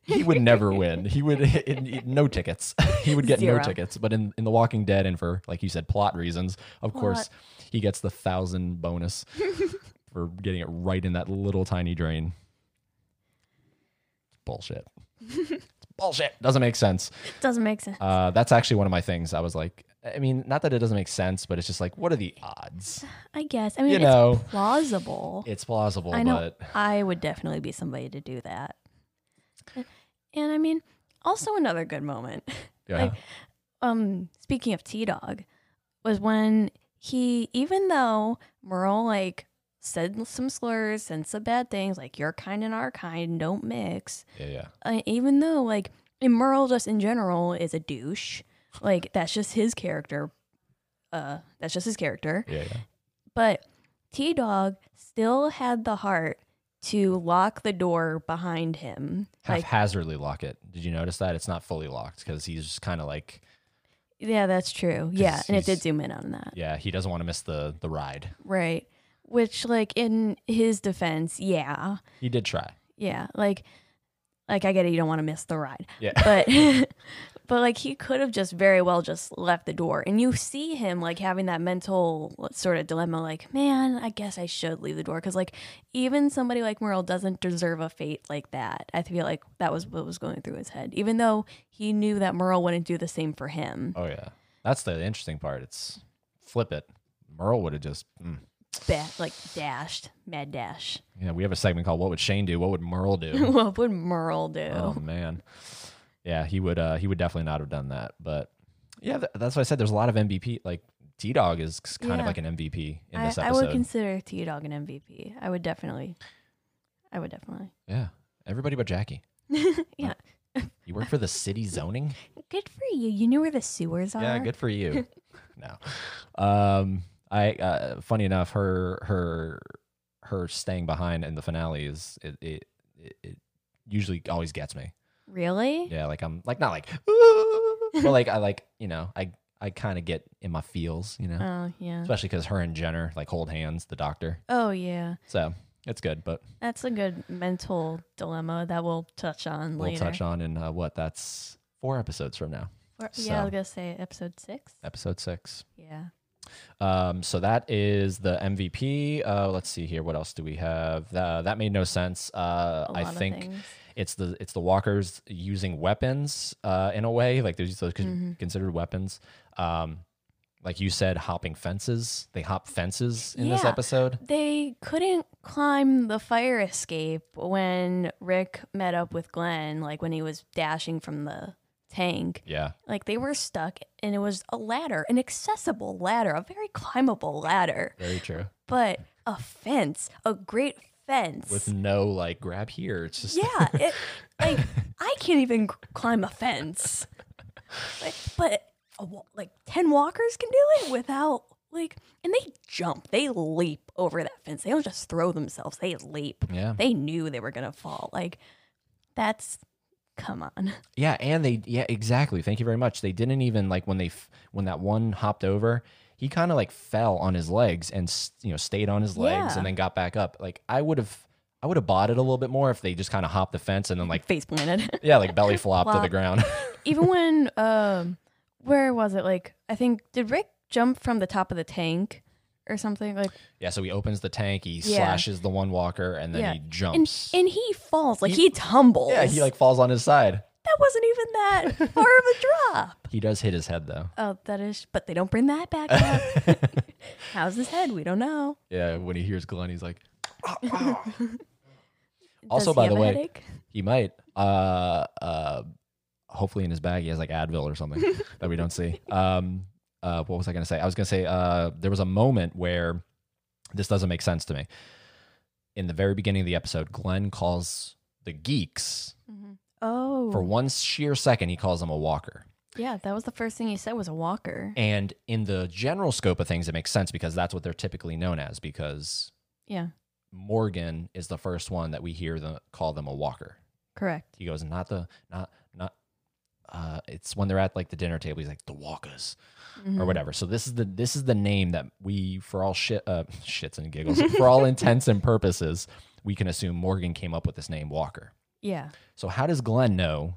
he would never win. *laughs* He would *laughs* in, in- no tickets. *laughs* he would get no tickets. But in in The Walking Dead, and for like you said, plot reasons, of course, he gets the thousand bonus for getting it right in that little tiny drain. Bullshit. bullshit. Doesn't make sense. doesn't make sense. Uh, that's actually one of my things. I was like, I mean, not that it doesn't make sense, but it's just like, what are the odds? *sighs* I guess. I mean, you it's know. plausible. It's plausible, I know but I would definitely be somebody to do that. And I mean, also another good moment. *laughs* yeah, Like, um, speaking of T Dog, was when he, even though Merle like said some slurs and some bad things, like your kind and our kind don't mix. yeah, yeah. Uh, even though like and Merle just in general is a douche, like *laughs* that's just his character. Uh, that's just his character. Yeah, yeah. But T Dog still had the heart to lock the door behind him. Like, haphazardly lock it. Did you notice that? It's not fully locked because he's just kind of like, yeah, that's true. Yeah, and it did zoom in on that. yeah, he doesn't want to miss the the ride. Right. Which, like, in his defense, yeah. He did try. Yeah. Like, like I get it. You don't want to miss the ride. Yeah. But, *laughs* *laughs* but like, he could have just very well just left the door. And you see him, like, having that mental sort of dilemma, like, man, I guess I should leave the door. Cause, like, even somebody like Merle doesn't deserve a fate like that. I feel like that was what was going through his head, even though he knew that Merle wouldn't do the same for him. Oh yeah, that's the interesting part. It's flip it. Merle would have just. Mm. Ba- like, dashed, mad dash. Yeah, we have a segment called "What Would Shane Do?" What would Merle do? *laughs* what would Merle do? oh man, yeah, he would. uh He would definitely not have done that. But yeah, th- that's why I said there's a lot of MVP. Like T Dog is kind Yeah. of like an MVP in I, this I would consider T Dog an MVP. I would definitely. I would definitely. yeah, everybody but Jackie. *laughs* yeah. You work for the city zoning. Good for you. You knew where the sewers are. Yeah, good for you. *laughs* no. Um, I uh, funny enough, her her her staying behind in the finale is it it, it, it usually always gets me. Really? Yeah, like I'm like not like, but like I like you know I I kind of get in my feels, you know, Oh yeah. especially because her and Jenner like hold hands, the doctor. Oh yeah. So it's good, but That's a good mental dilemma that we'll touch on later. we'll later. touch on in uh, what that's four episodes from now, Or- So- Yeah, I was gonna say episode six. episode six. Yeah. Um, so that is the MVP. Uh, let's see here. What else do we have? Uh, that made no sense. Uh, I think. It's the it's the walkers using weapons uh, in a way like there's those Mm-hmm. considered weapons. Um, like you said, hopping fences. They hop fences in this episode. They couldn't climb the fire escape when Rick met up with Glenn, like when he was dashing from the tank. Yeah, Like they were stuck, and it was a ladder, an accessible ladder, a very climbable ladder, very true. but a fence, a great fence. With no like grab here. It's just yeah, *laughs* it, like I can't even climb a fence, like, but a, like ten walkers can do it without like, and they jump, they leap over that fence. They don't just throw themselves; they leap. yeah. They knew they were gonna fall. Like, that's come on. Yeah, and they yeah exactly. Thank you very much. They didn't even like when they when that one hopped over, he kind of like fell on his legs and you know stayed on his legs Yeah. and then got back up. Like I would have I would have bought it a little bit more if they just kind of hopped the fence and then like Face planted. *laughs* yeah like belly flop to the ground. *laughs* Even when um, where was it? Like, I think did Rick jump from the top of the tank or something? Like, yeah, so he opens the tank, he Yeah. slashes the one walker, and then Yeah. he jumps. and he falls. Like he, tumbles. yeah, he like falls on his side. That wasn't even that far of a *laughs* drop. He does hit his head though. Oh, that is, but they don't bring that back up. *laughs* How's his head? We don't know. Yeah, when he hears Glenn, he's like, *laughs* Does Also, by the way, headache? He might. Uh, uh, hopefully in his bag he has like Advil or something that we don't see. Um, uh, what was I gonna say? I was gonna say uh, there was a moment where this doesn't make sense to me. In the very beginning of the episode, Glenn calls the geeks oh, for one sheer second. He calls them a walker. yeah, that was the first thing he said was a walker. And in the general scope of things, it makes sense because that's what they're typically known as. Because Yeah, Morgan is the first one that we hear them call them a walker. correct. He goes, not the not not. Uh, it's when they're at like the dinner table. He's like the Walkers Mm-hmm. or whatever. So this is the this is the name that we for all shit uh, *laughs* shits and giggles for all *laughs* intents and purposes we can assume Morgan came up with this name Walker. Yeah. So how does Glenn know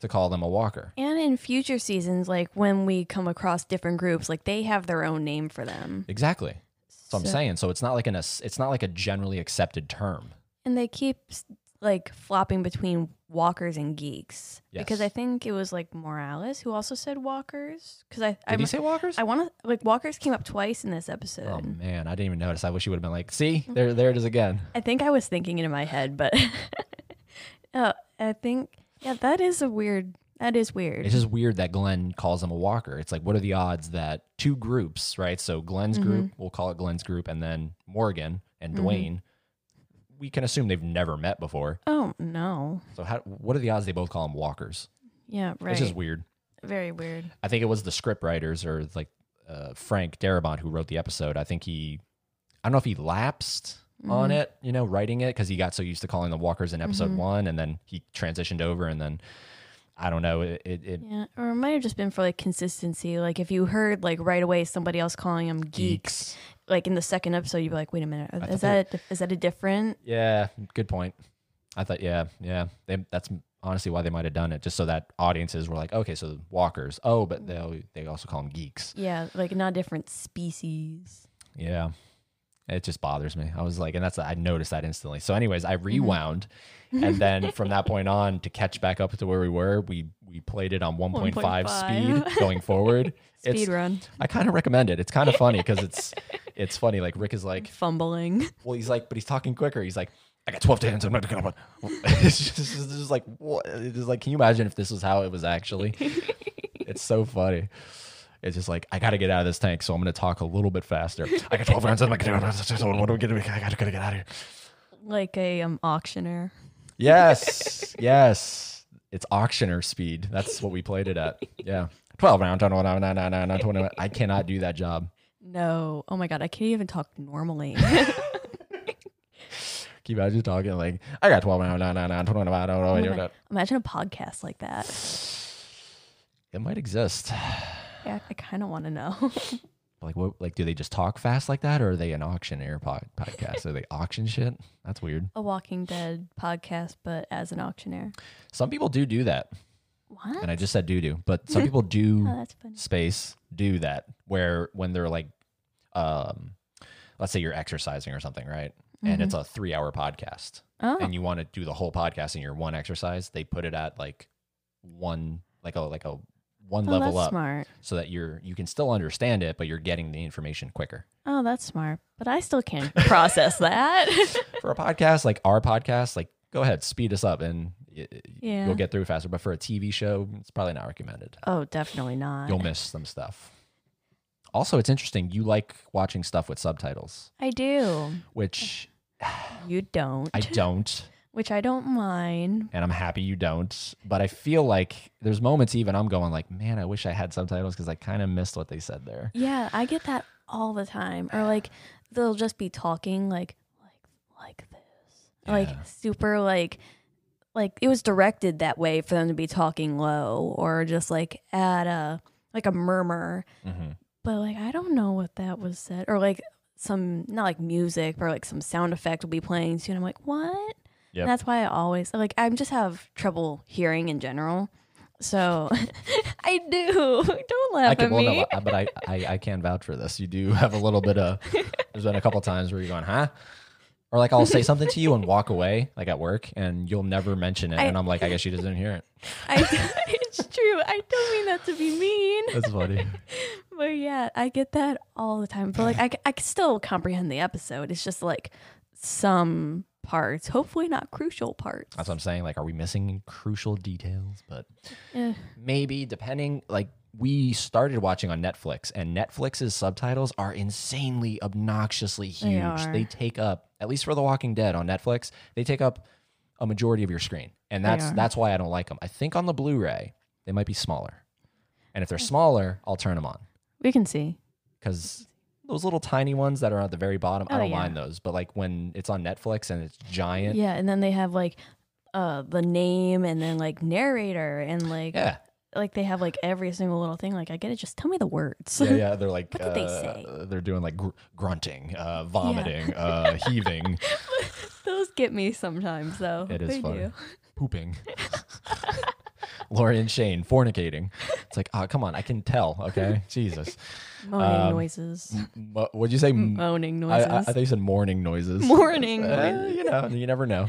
to call them a Walker? And in future seasons, like when we come across different groups, like they have their own name for them. Exactly. So I'm So- saying. So it's not like an ass- it's not like a generally accepted term. And they keep s- like flopping between walkers and geeks. Because Yes. I think it was like Morales who also said walkers. Because I, Did I, he say Walkers? I want to like walkers came up twice in this episode. oh man, I didn't even notice. I wish you would have been like, see, mm-hmm. there there it is again. I think I was thinking it in my head, but *laughs* uh, I think yeah, that is a weird. That is weird. It's just weird that Glenn calls him a walker. It's like, what are the odds that two groups, right? So Glenn's Mm-hmm. group, we'll call it Glenn's group, and then Morgan and Duane, we can assume they've never met before. oh no. So how? What are the odds they both call him walkers? Yeah, right. It's just weird. Very weird. I think it was the script writers or like uh, Frank Darabont who wrote the episode. I think he, I don't know if he lapsed on Mm-hmm. it, you know, writing it because he got so used to calling the walkers in episode one, and then he transitioned over, and then I don't know. It, it, it Yeah, or it might have just been for like consistency. Like if you heard like right away somebody else calling them geeks, like in the second episode, you'd be like, "Wait a minute, is that a, is that a different?" Yeah, good point. I thought, yeah, yeah, they, that's honestly why they might have done it, just so that audiences were like, okay, so walkers. Oh, but they they also call them geeks. Yeah, like not different species. Yeah, it just bothers me. I was like, and that's I noticed that instantly. So, anyways, I mm-hmm. rewound, and then *laughs* from that point on, to catch back up to where we were, we we played it on 1.5 1.5. speed going forward. *laughs* It's- Speed run, I kind of recommend it. It's kind of funny because it's *laughs* it's funny. Like Rick is like, fumbling. well, he's like, but he's talking quicker. He's like, I got 12 hands. I'm not gonna. It's just, it's just like, what? It's like, can you imagine if this was how it was actually? it's so funny. It's just like, I got to get out of this tank, so I'm gonna talk a little bit faster. I got 12 rounds. I'm like, what do we get? I gotta, gotta get out of here. like a um auctioneer. Yes, yes. It's auctioneer speed. That's what we played it at. Yeah. 12 rounds. 21, 21, 21, 21. I cannot do that job. No. Oh my god, I can't even talk normally. Keep out just talking like I got twelve. No, no, no, no, 20, no, no, no, Oh my no. Imagine a podcast like that. It might exist. Yeah, I kind of want to know. *laughs* Like what? Like do they just talk fast like that, or are they an auctioneer pod- podcast? are they *laughs* auction shit? That's weird. a Walking Dead podcast, but as an auctioneer. Some people do do that, What? and I just said do do, but some people do *laughs* oh, that's funny. space do that where when they're like um let's say you're exercising or something right and it's a three hour podcast Oh, and you want to do the whole podcast in your one exercise they put it at like one like a like a one oh level up smart. so that you're you can still understand it but you're getting the information quicker Oh, that's smart. But I still can't *laughs* process that. *laughs* for a podcast like our podcast like go ahead speed us up and y- Yeah. you'll get through faster but for a tv show it's probably not recommended oh, definitely not. you'll miss some stuff also it's interesting you like watching stuff with subtitles I do. which You don't. I *laughs* don't, Which I don't mind. and I'm happy you don't. But I feel like there's moments even I'm going like, man, I wish I had subtitles because I kind of missed what they said there. Yeah, I get that all the time. Or like they'll just be talking like like like this. Yeah. Like super like like it was directed that way for them to be talking low or just like at a like a murmur. hmm But like I don't know what that was said. Or like some not like music, but like some sound effect will be playing too. And I'm like, what? Yep. And that's why I always like I just have trouble hearing in general. So *laughs* I do. *laughs* Don't laugh I can, at well, me. no, but I, I, I can vouch for this. You do have a little bit of. *laughs* There's been a couple times where you're going, huh? Or like I'll say something to you and walk away, like at work, and you'll never mention it, I- and I'm like, I guess you just didn't hear it. I, it's true. I don't mean that to be mean. That's funny. But yeah, I get that all the time. But like, I can still comprehend the episode. It's just like some parts, hopefully not crucial parts. That's what I'm saying. Like, are we missing crucial details? But Eh, maybe depending like we started watching on Netflix and Netflix's subtitles are insanely obnoxiously huge. are. They take up at least for The Walking Dead on Netflix, they take up a majority of your screen. And that's that's why I don't like them. I think on the Blu-ray, they might be smaller. And if they're smaller, I'll turn them on we can see. cuz those little tiny ones that are at the very bottom, I Oh, don't yeah. mind those. But like when it's on Netflix and it's giant, Yeah, and then they have like uh the name and then like narrator and like yeah. like they have like every single little thing. Like I get it. Just tell me the words. yeah, yeah. *laughs* They're like, What did they uh, say? They're doing like gr- grunting, uh, *laughs* vomiting, uh, heaving, *laughs* Those get me sometimes though. It is They funny. do. pooping. Lori and Shane fornicating. It's like, oh, come on, I can tell. Okay, *laughs* Jesus. Moaning Um, noises. Mo- what'd you say? M- Moaning noises. I, I thought you said morning noises. Morning Uh, you know, you never know.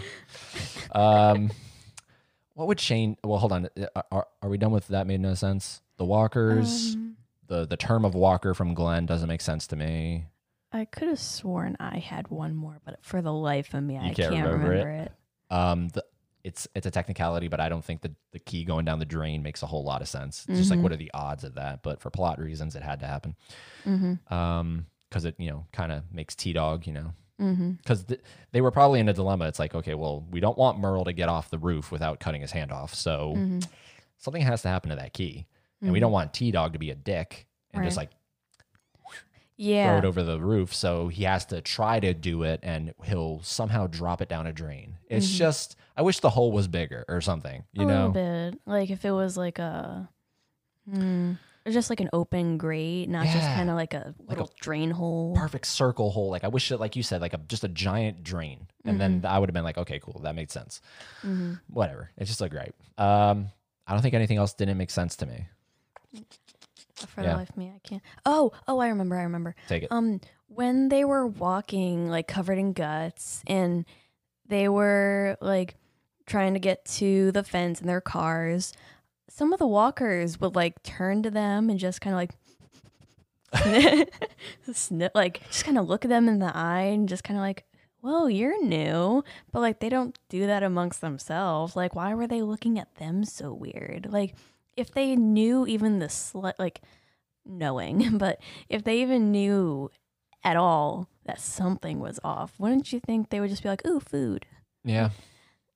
Um, what would Shane? Well, hold on. Uh, Are, are we done with that? Made no sense. The walkers. Um, the the term of walker from Glenn doesn't make sense to me. I could have sworn I had one more, but for the life of me, I can't can't, remember remember, it? it. Um, the, it's it's a technicality, but I don't think the the key going down the drain makes a whole lot of sense. It's just like Mhm. what are the odds of that? But for plot reasons, it had to happen. Mm-hmm. Um, because it you know kind of makes T Dog you know Mm-hmm. because th- they were probably in a dilemma. It's like okay, well we don't want Merle to get off the roof without cutting his hand off, so Mm-hmm. something has to happen to that key, and we don't want T Dog to be a dick and just Right. Like throw it over the roof. So he has to try to do it and he'll somehow drop it down a drain. It's Mhm. just, I wish the hole was bigger or something, you a know? little bit. Like if it was like a, mm, or just like an open grate, not just kind of like a Like a little drain hole. Perfect circle hole. Like I wish it, like you said, like a, just a giant drain. And then I would have been like, okay, cool. That makes sense. Mm-hmm. Whatever. It's just a gripe. Um, I don't think anything else didn't make sense to me. For Yeah. the life of me, I can't. Oh, oh, I remember. I remember. Take it. Um, when they were walking, like covered in guts, and they were like trying to get to the fence in their cars, some of the walkers would like turn to them and just kind of like, *laughs* snip, like just kind of look at them in the eye and just kind of like, "Whoa, you're new," but like they don't do that amongst themselves. Like, why were they looking at them so weird? Like, if they knew even the slight, like knowing, *laughs* but if they even knew at all that something was off, wouldn't you think they would just be like, "Ooh, food"? yeah.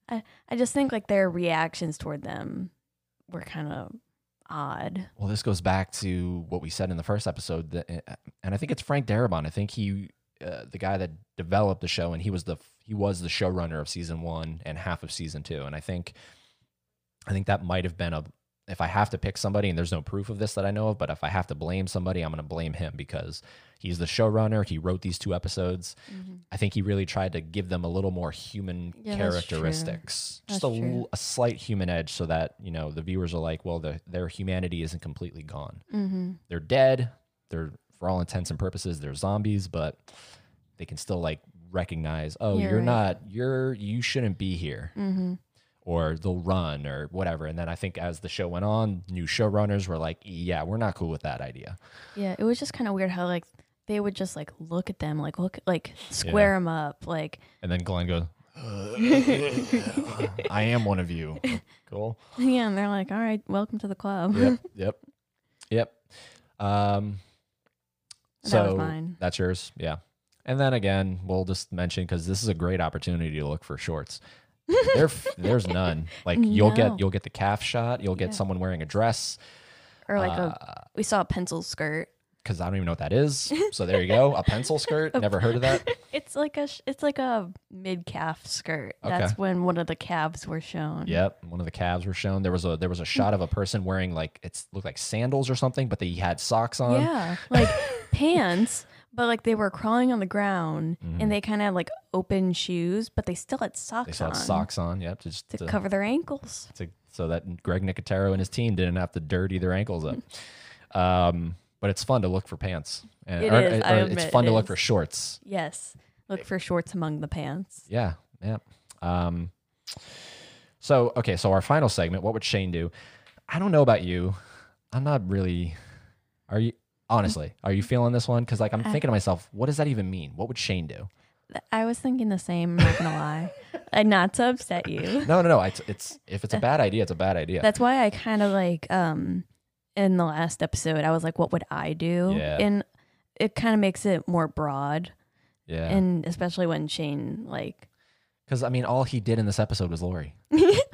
I I just think like their reactions toward them were kind of odd. Well, this goes back to what we said in the first episode, that, uh, and I think it's Frank Darabont. I think he, uh, the guy that developed the show, and he was the he was the showrunner of season one and half of season two. And I think, I think that might have been a. If I have to pick somebody, and there's no proof of this that I know of, but if I have to blame somebody, I'm going to blame him because he's the showrunner. He wrote these two episodes. I think he really tried to give them a little more human Yeah, characteristics, just That's a, true. l- a slight human edge, so that you know the viewers are like, well, the, their humanity isn't completely gone. Mm-hmm. They're dead. They're for all intents and purposes, they're zombies, but they can still like recognize, oh, You're you're, right. not, you're, you shouldn't be here, Mm-hmm. Or they'll run or whatever. And then I think as the show went on, new showrunners were like, yeah, we're not cool with that idea. Yeah, it was just kind of weird how like they would just like look at them, like look, like square them up, like And then Glenn goes, *laughs* I am one of you. *laughs* Cool. yeah, and they're like, all right, welcome to the club. yep, *laughs* yep, yep. Um, That was so mine. that's yours, yeah. And then again, we'll just mention because this is a great opportunity to look for shorts. There, there's none. *laughs* Like you'll No. get you'll get the calf shot. You'll get Yeah. someone wearing a dress or like Uh, a we saw a pencil skirt. because I don't even know what that is. *laughs* So there you go, a pencil skirt. Never heard of that. *laughs* It's like a sh- it's like a mid calf skirt. That's when one of the calves were shown. Yep, one of the calves were shown. There was a there was a shot of a person wearing like it's looked like sandals or something, but they had socks on. Yeah, like pants, but like they were crawling on the ground Mhm. and they kind of had like open shoes, but they still had socks They still on had socks on. Yep, just to to- cover their ankles. to, so that Greg Nicotero and his team didn't have to dirty their ankles up. *laughs* Um, but it's fun to look for pants. And, It is, I it's admit fun it to look is. for shorts. Yes, look for shorts among the pants. Yeah, yeah. Um, so okay, so our final segment. What would Shane do? I don't know about you. I'm not really. Are you honestly? Are you feeling this one? Because like I'm I- thinking to myself, what does that even mean? What would Shane do? I was thinking the same. I'm not gonna lie, *laughs* and not to upset you. No, no, no. It's, it's if it's a bad idea, it's a bad idea. That's why I kind of like um in the last episode I was like, what would I do? Yeah. And it kind of makes it more broad, yeah. and especially when Shane like Because I mean, all he did in this episode was Lori. *laughs*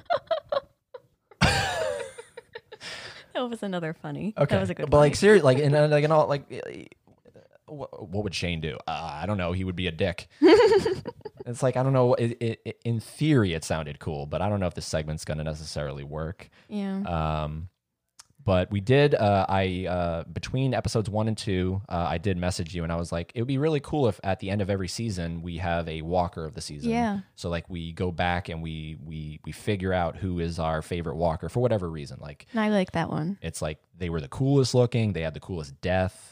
that was another funny. Okay, that was a good. One. But like seriously, like in *laughs* uh, like in all like, uh, what, what would Shane do? Uh, I don't know. He would be a dick. *laughs* it's like I don't know. It, it, it- in theory, it sounded cool, but I don't know if this segment's going to necessarily work. yeah. Um, but we did. Uh, I uh, between episodes one and two, uh, I did message you, and I was like, it would be really cool if at the end of every season we have a walker of the season. Yeah. So like we go back and we we we figure out who is our favorite walker for whatever reason. Like And I like that one. it's like they were the coolest looking. They had the coolest death.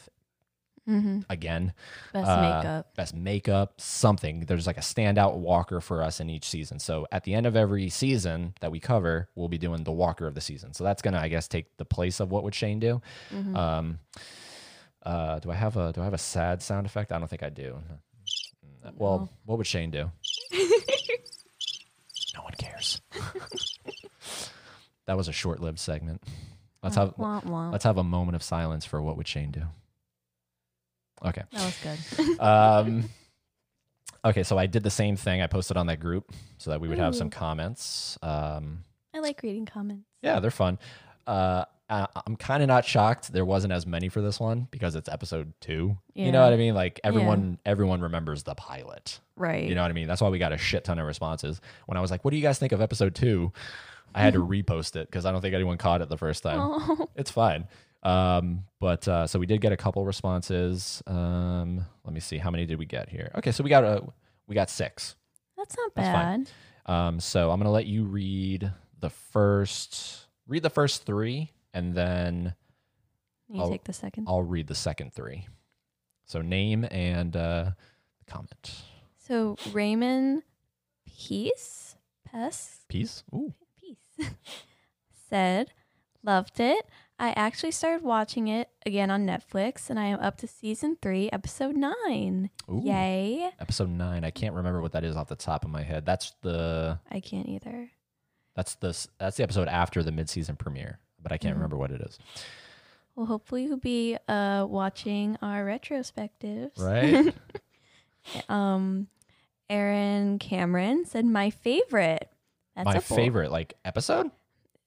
Hmm Again, Best Uh, makeup. best makeup, something. There's like a standout walker for us in each season. So at the end of every season that we cover, we'll be doing the walker of the season. So that's gonna, I guess, take the place of what would Shane do. Mhm. Um, uh, do I have a do I have a sad sound effect? I don't think I do. Well, what would Shane do? *laughs* no one cares. *laughs* that was a short-lived segment. Let's have Wah, wah. let's have a moment of silence for what would Shane do. Okay. That was good. *laughs* *laughs* Um, okay, so I did the same thing. I posted on that group so that we would have some comments. Um, I like reading comments. yeah, they're fun. Uh, I, I'm kind of not shocked there wasn't as many for this one because it's episode two. You know Yeah. what I mean? Like everyone, everyone remembers the pilot. Right. You know what I mean? That's why we got a shit ton of responses. When I was like, "What do you guys think of episode two? I had to *laughs* repost it because I don't think anyone caught it the first time. Oh, It's fine. Um, but uh, so we did get a couple responses. Um, let me see, how many did we get here? Okay, so we got a we got six. that's not That's bad. Um, so I'm gonna let you read the first read the first three, and then You I'll- take the second. I'll read the second three. So name and uh, comment. So Raymond Peace Pest Peace. Ooh. Peace *laughs* said, loved it. I actually started watching it again on Netflix, and I am up to season three, episode nine. Ooh. Yay! Episode nine. I can't remember what that is off the top of my head. That's the I can't either. that's the that's the episode after the mid season premiere, but I can't Mhm. remember what it is. Well, hopefully you'll be uh watching our retrospectives. Right? *laughs* *laughs* um, Aaron Cameron said my favorite. That's my favorite like episode.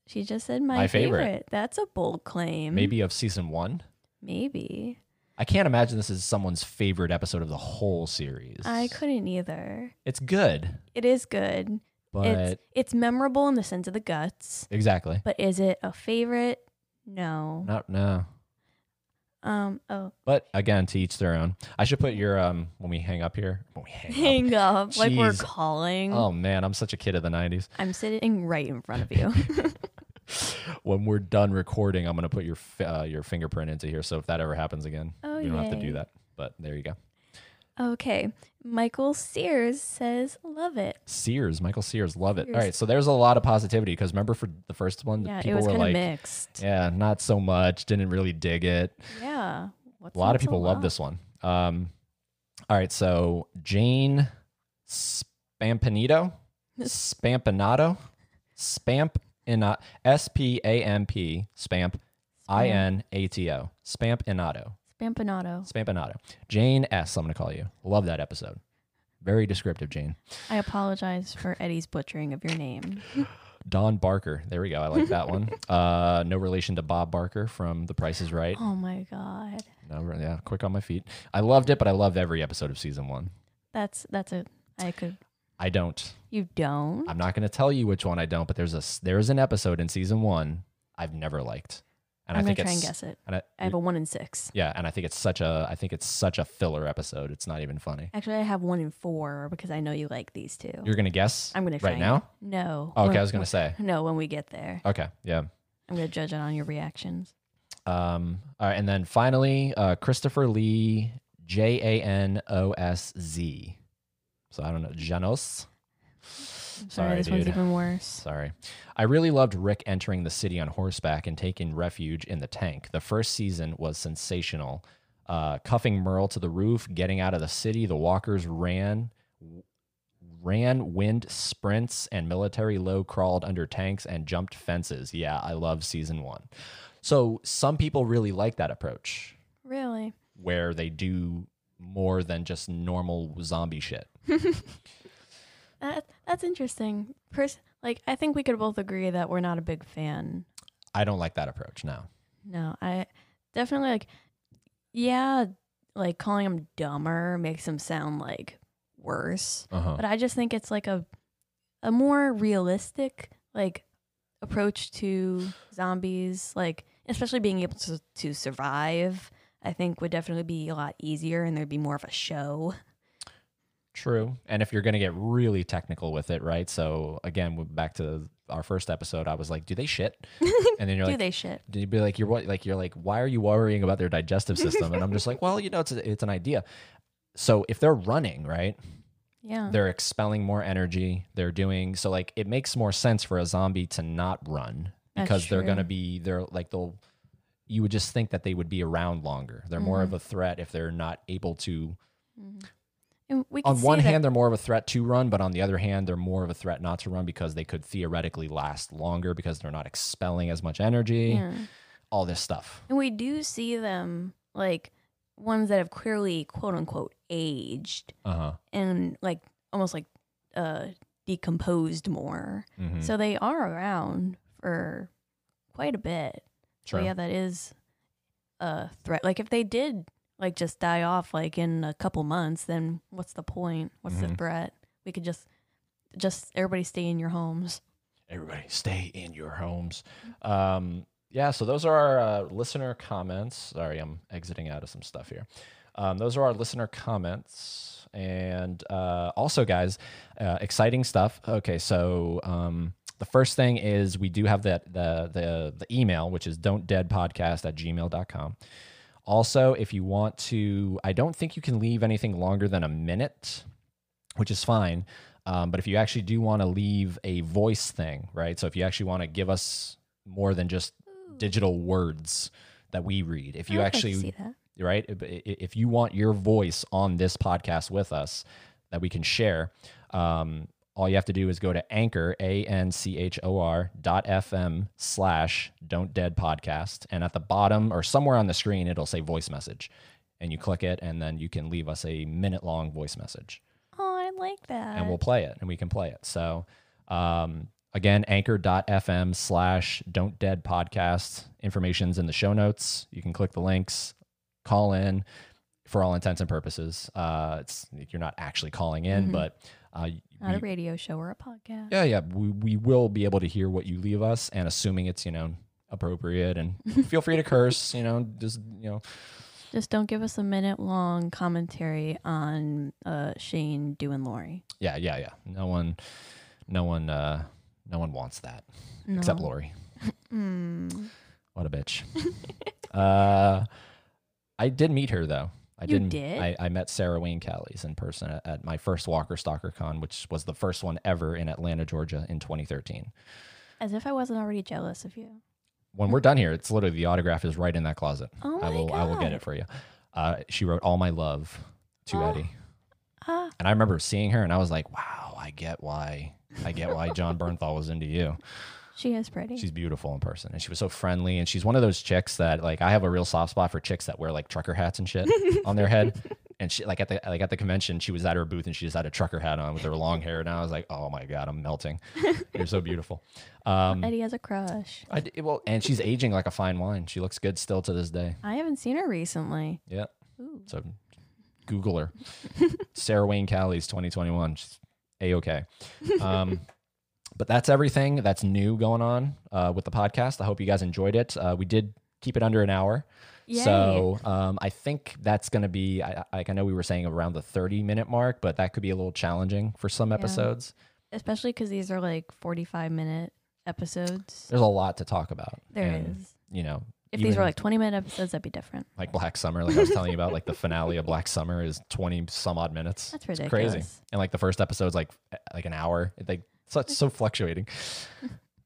She just said my, My favorite. favorite. That's a bold claim. Maybe of season one. Maybe. I can't imagine this is someone's favorite episode of the whole series. I couldn't either. It's good, It is good. but it's it's memorable in the sense of the guts, exactly. but is it a favorite? No. Not no. Um. Oh, But again, to each their own. I should put your um when we hang up here. When we hang up. hang up. Like we're calling. Oh man, I'm such a kid of the '90s. I'm sitting right in front of you. *laughs* *laughs* *laughs* When we're done recording, I'm gonna put your uh, your fingerprint into here. So if that ever happens again, Oh, you don't have to do that. But there you go. okay. Michael Sears says, "Love it." Sears, Michael Sears, love it. All right, so there's a lot of positivity because remember for the first one, Yeah, it people was were kind of like, mixed. yeah, not so much, didn't really dig it. Yeah. What's a lot of people love love? this one. Um, all right, so Jane Spampanito, *laughs* Spampanato, Spamp in S P A M P Spamp spamp I N A T O. I N A T O Spampinato Spampanato. Spampinato. Jane S. I'm gonna call you. Love that episode. Very descriptive, Jane. I apologize for Eddie's butchering of your name. *gasps* Don Barker. There we go. I like that one. *laughs* Uh, no relation to Bob Barker from The Price is Right. Oh my god. No, re- yeah, quick on my feet. I loved it, but I loved every episode of season one. That's that's a I could I don't. you don't? I'm not going to tell you which one I don't, but there's a s- there's an episode in season one I've never liked, and I'm I gonna think try and guess it. and I, I have a one in six. yeah, and I think it's such a I think it's such a filler episode. It's not even funny. Actually, I have one in four because I know you like these two. You're gonna guess? I'm gonna try right and- now. No. Oh, okay, I was gonna say. No, when we get there, Okay, yeah. I'm gonna judge it on your reactions. Um, all right, and then finally, uh, Christopher Lee, J A N O S Z. So I don't know, Janos. Sorry, Sorry, this one's even worse. Sorry. I really loved Rick entering the city on horseback and taking refuge in the tank. The first season was sensational. Uh, cuffing Merle to the roof, getting out of the city, the walkers ran, ran wind sprints, and military low crawled under tanks and jumped fences. Yeah, I love season one. So some people really like that approach Really? where they do more than just normal zombie shit. *laughs* That that's interesting. Pers- like I think we could both agree that we're not a big fan. I don't like that approach now. No, I definitely like. Yeah, like calling them dumber makes them sound like worse. Uh-huh. But I just think it's like a a more realistic like approach to zombies, like especially being able to to survive. I think would definitely be a lot easier, and there'd be more of a show. True. And if you're going to get really technical with it, right? So again, back to our first episode, I was like, "Do they shit?" And then you're *laughs* Do like, they shit? "Do you be like, you're what? Like you're like, why are you worrying about their digestive system?" And I'm just like, "Well, you know, it's a, it's an idea." So if they're running, right? Yeah. They're expelling more energy. They're doing so like it makes more sense for a zombie to not run because they're going to be they're like they'll you would just think that they would be around longer. They're more Mm-hmm. of a threat if they're not able to And we on one hand they're more of a threat to run but on the other hand they're more of a threat not to run because they could theoretically last longer because they're not expelling as much energy Yeah. all this stuff And we do see them like ones that have clearly quote unquote aged uh-huh and like almost like uh decomposed more. Mhm. So they are around for quite a bit. True. So yeah, that is a threat. Like if they did like just die off like in a couple months, then what's the point? What's the Mhm. threat? We could just just everybody stay in your homes. everybody stay in your homes um yeah so those are our uh, listener comments sorry i'm exiting out of some stuff here um, those are our listener comments and uh, also guys uh, exciting stuff okay so um, the first thing is we do have that the the the email which is don't dead podcast at gmail.com also if you want to i don't think you can leave anything longer than a minute which is fine um, but if you actually do want to leave a voice thing, right? So if you actually want to give us more than just digital words that we read, if you I'd like to actually, see that. right? If- If you want your voice on this podcast with us that we can share, um, all you have to do is go to anchor, A N C H O R dot FM slash don't dead podcast. And at the bottom or somewhere on the screen, it'll say voice message. And you click it, and then you can leave us a minute long voice message Oh, I like that. and we'll play it and we can play it. So, um, again, anchor.fm slash don't dead podcast. Information's in the show notes. You can click the links, call in for all intents and purposes. Uh, it's you're not actually calling in, but uh, Not a radio show or a podcast. yeah, yeah, we, we will be able to hear what you leave us, and assuming it's you know appropriate, and *laughs* feel free to curse. You know, just you know, Just don't give us a minute long commentary on uh, Shane doing Lori. yeah, yeah, yeah. No one, no one, uh, no one wants that except Lori. *laughs* Mm. What a bitch. *laughs* uh, I did meet her though. I You did did? I, I met Sarah Wayne Callies in person at, at my first Walker Stalker Con, which was the first one ever in Atlanta, Georgia, in 2013. As if I wasn't already jealous of you. When we're done here, it's literally the autograph is right in that closet. Oh I my will I will get it for you. Uh, she wrote all my love to Oh. Eddie, Ah, and I remember seeing her, and I was like, "Wow, I get why I get why Jon Bernthal was into you." She is pretty. She's beautiful in person, and she was so friendly. And she's one of those chicks that like I have a real soft spot for chicks that wear like trucker hats and shit *laughs* on their head. And she like at the like at the convention, she was at her booth and she just had a trucker hat on with her long hair. And I was like, oh my god, I'm melting. *laughs* You're so beautiful. Um, Eddie has a crush. I d- well, and she's aging like a fine wine. She looks good still to this day. I haven't seen her recently. Yeah. Ooh. So Google her. *laughs* Sarah Wayne Callies 2021. She's a okay. Um, but that's everything that's new going on uh, with the podcast. I hope you guys enjoyed it. Uh, we did keep it under an hour. Yay. So um, I think that's going to be, I, I- I know we were saying around the 30 minute mark, but that could be a little challenging for some episodes. Especially because these are like 45 minute episodes. There's a lot to talk about. There is. and, You know, If these were like 20 minute episodes, that'd be different. like Black Summer, like I was telling you about, like the finale of Black Summer is 20 some odd minutes. That's It's ridiculous. crazy. And like the first episode's like like an hour. Like so it's so fluctuating. *laughs*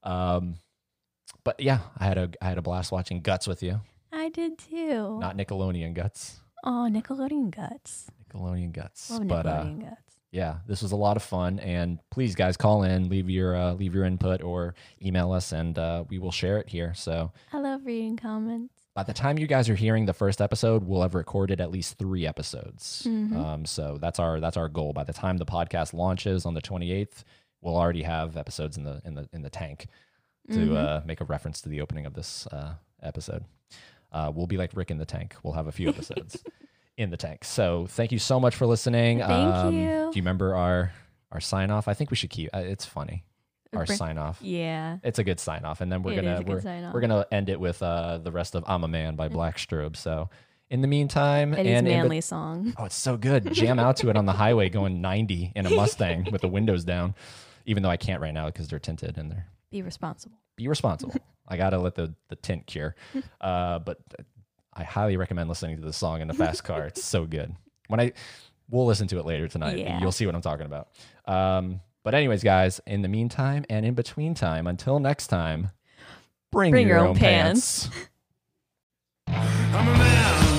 Um but yeah, I had a I had a blast watching Guts with you. I did too. Not Nickelodeon Guts. oh, Nickelodeon Guts. Nickelodeon Guts. Love but uh Nickelodeon Guts. yeah, this was a lot of fun and please guys call in, leave your uh, leave your input or email us and uh, we will share it here. So I love reading comments. by the time you guys are hearing the first episode, we'll have recorded at least three episodes. Mhm. Um, so that's our that's our goal. By the time the podcast launches on the 28th, we'll already have episodes in the in the in the tank to Mhm. uh, make a reference to the opening of this uh, episode. Uh, we'll be like Rick in the tank. We'll have a few episodes *laughs* in the tank. So thank you so much for listening. Thank um, you. Do you remember our our sign off? I think we should keep. Uh, it's funny. Our sign off. Yeah. It's a good sign off, and then we're It gonna is a good we're, we're gonna end it with uh, the rest of "I'm a Man" by Black Strobe. So, in the meantime, and bet- manly song. oh, it's so good. Jam out to it on the highway going 90 in a *laughs* Mustang with the windows down. Even though I can't right now because they're tinted and they're Be responsible. be responsible. *laughs* I gotta let the the tint cure. *laughs* Uh, but I highly recommend listening to the song in the fast car. It's so good. When I we'll listen to it later tonight. Yeah. You'll see what I'm talking about. Um, but anyways, guys, in the meantime and in between time, until next time, bring, Bring your, your own own pants. pants. *laughs* I'm a man.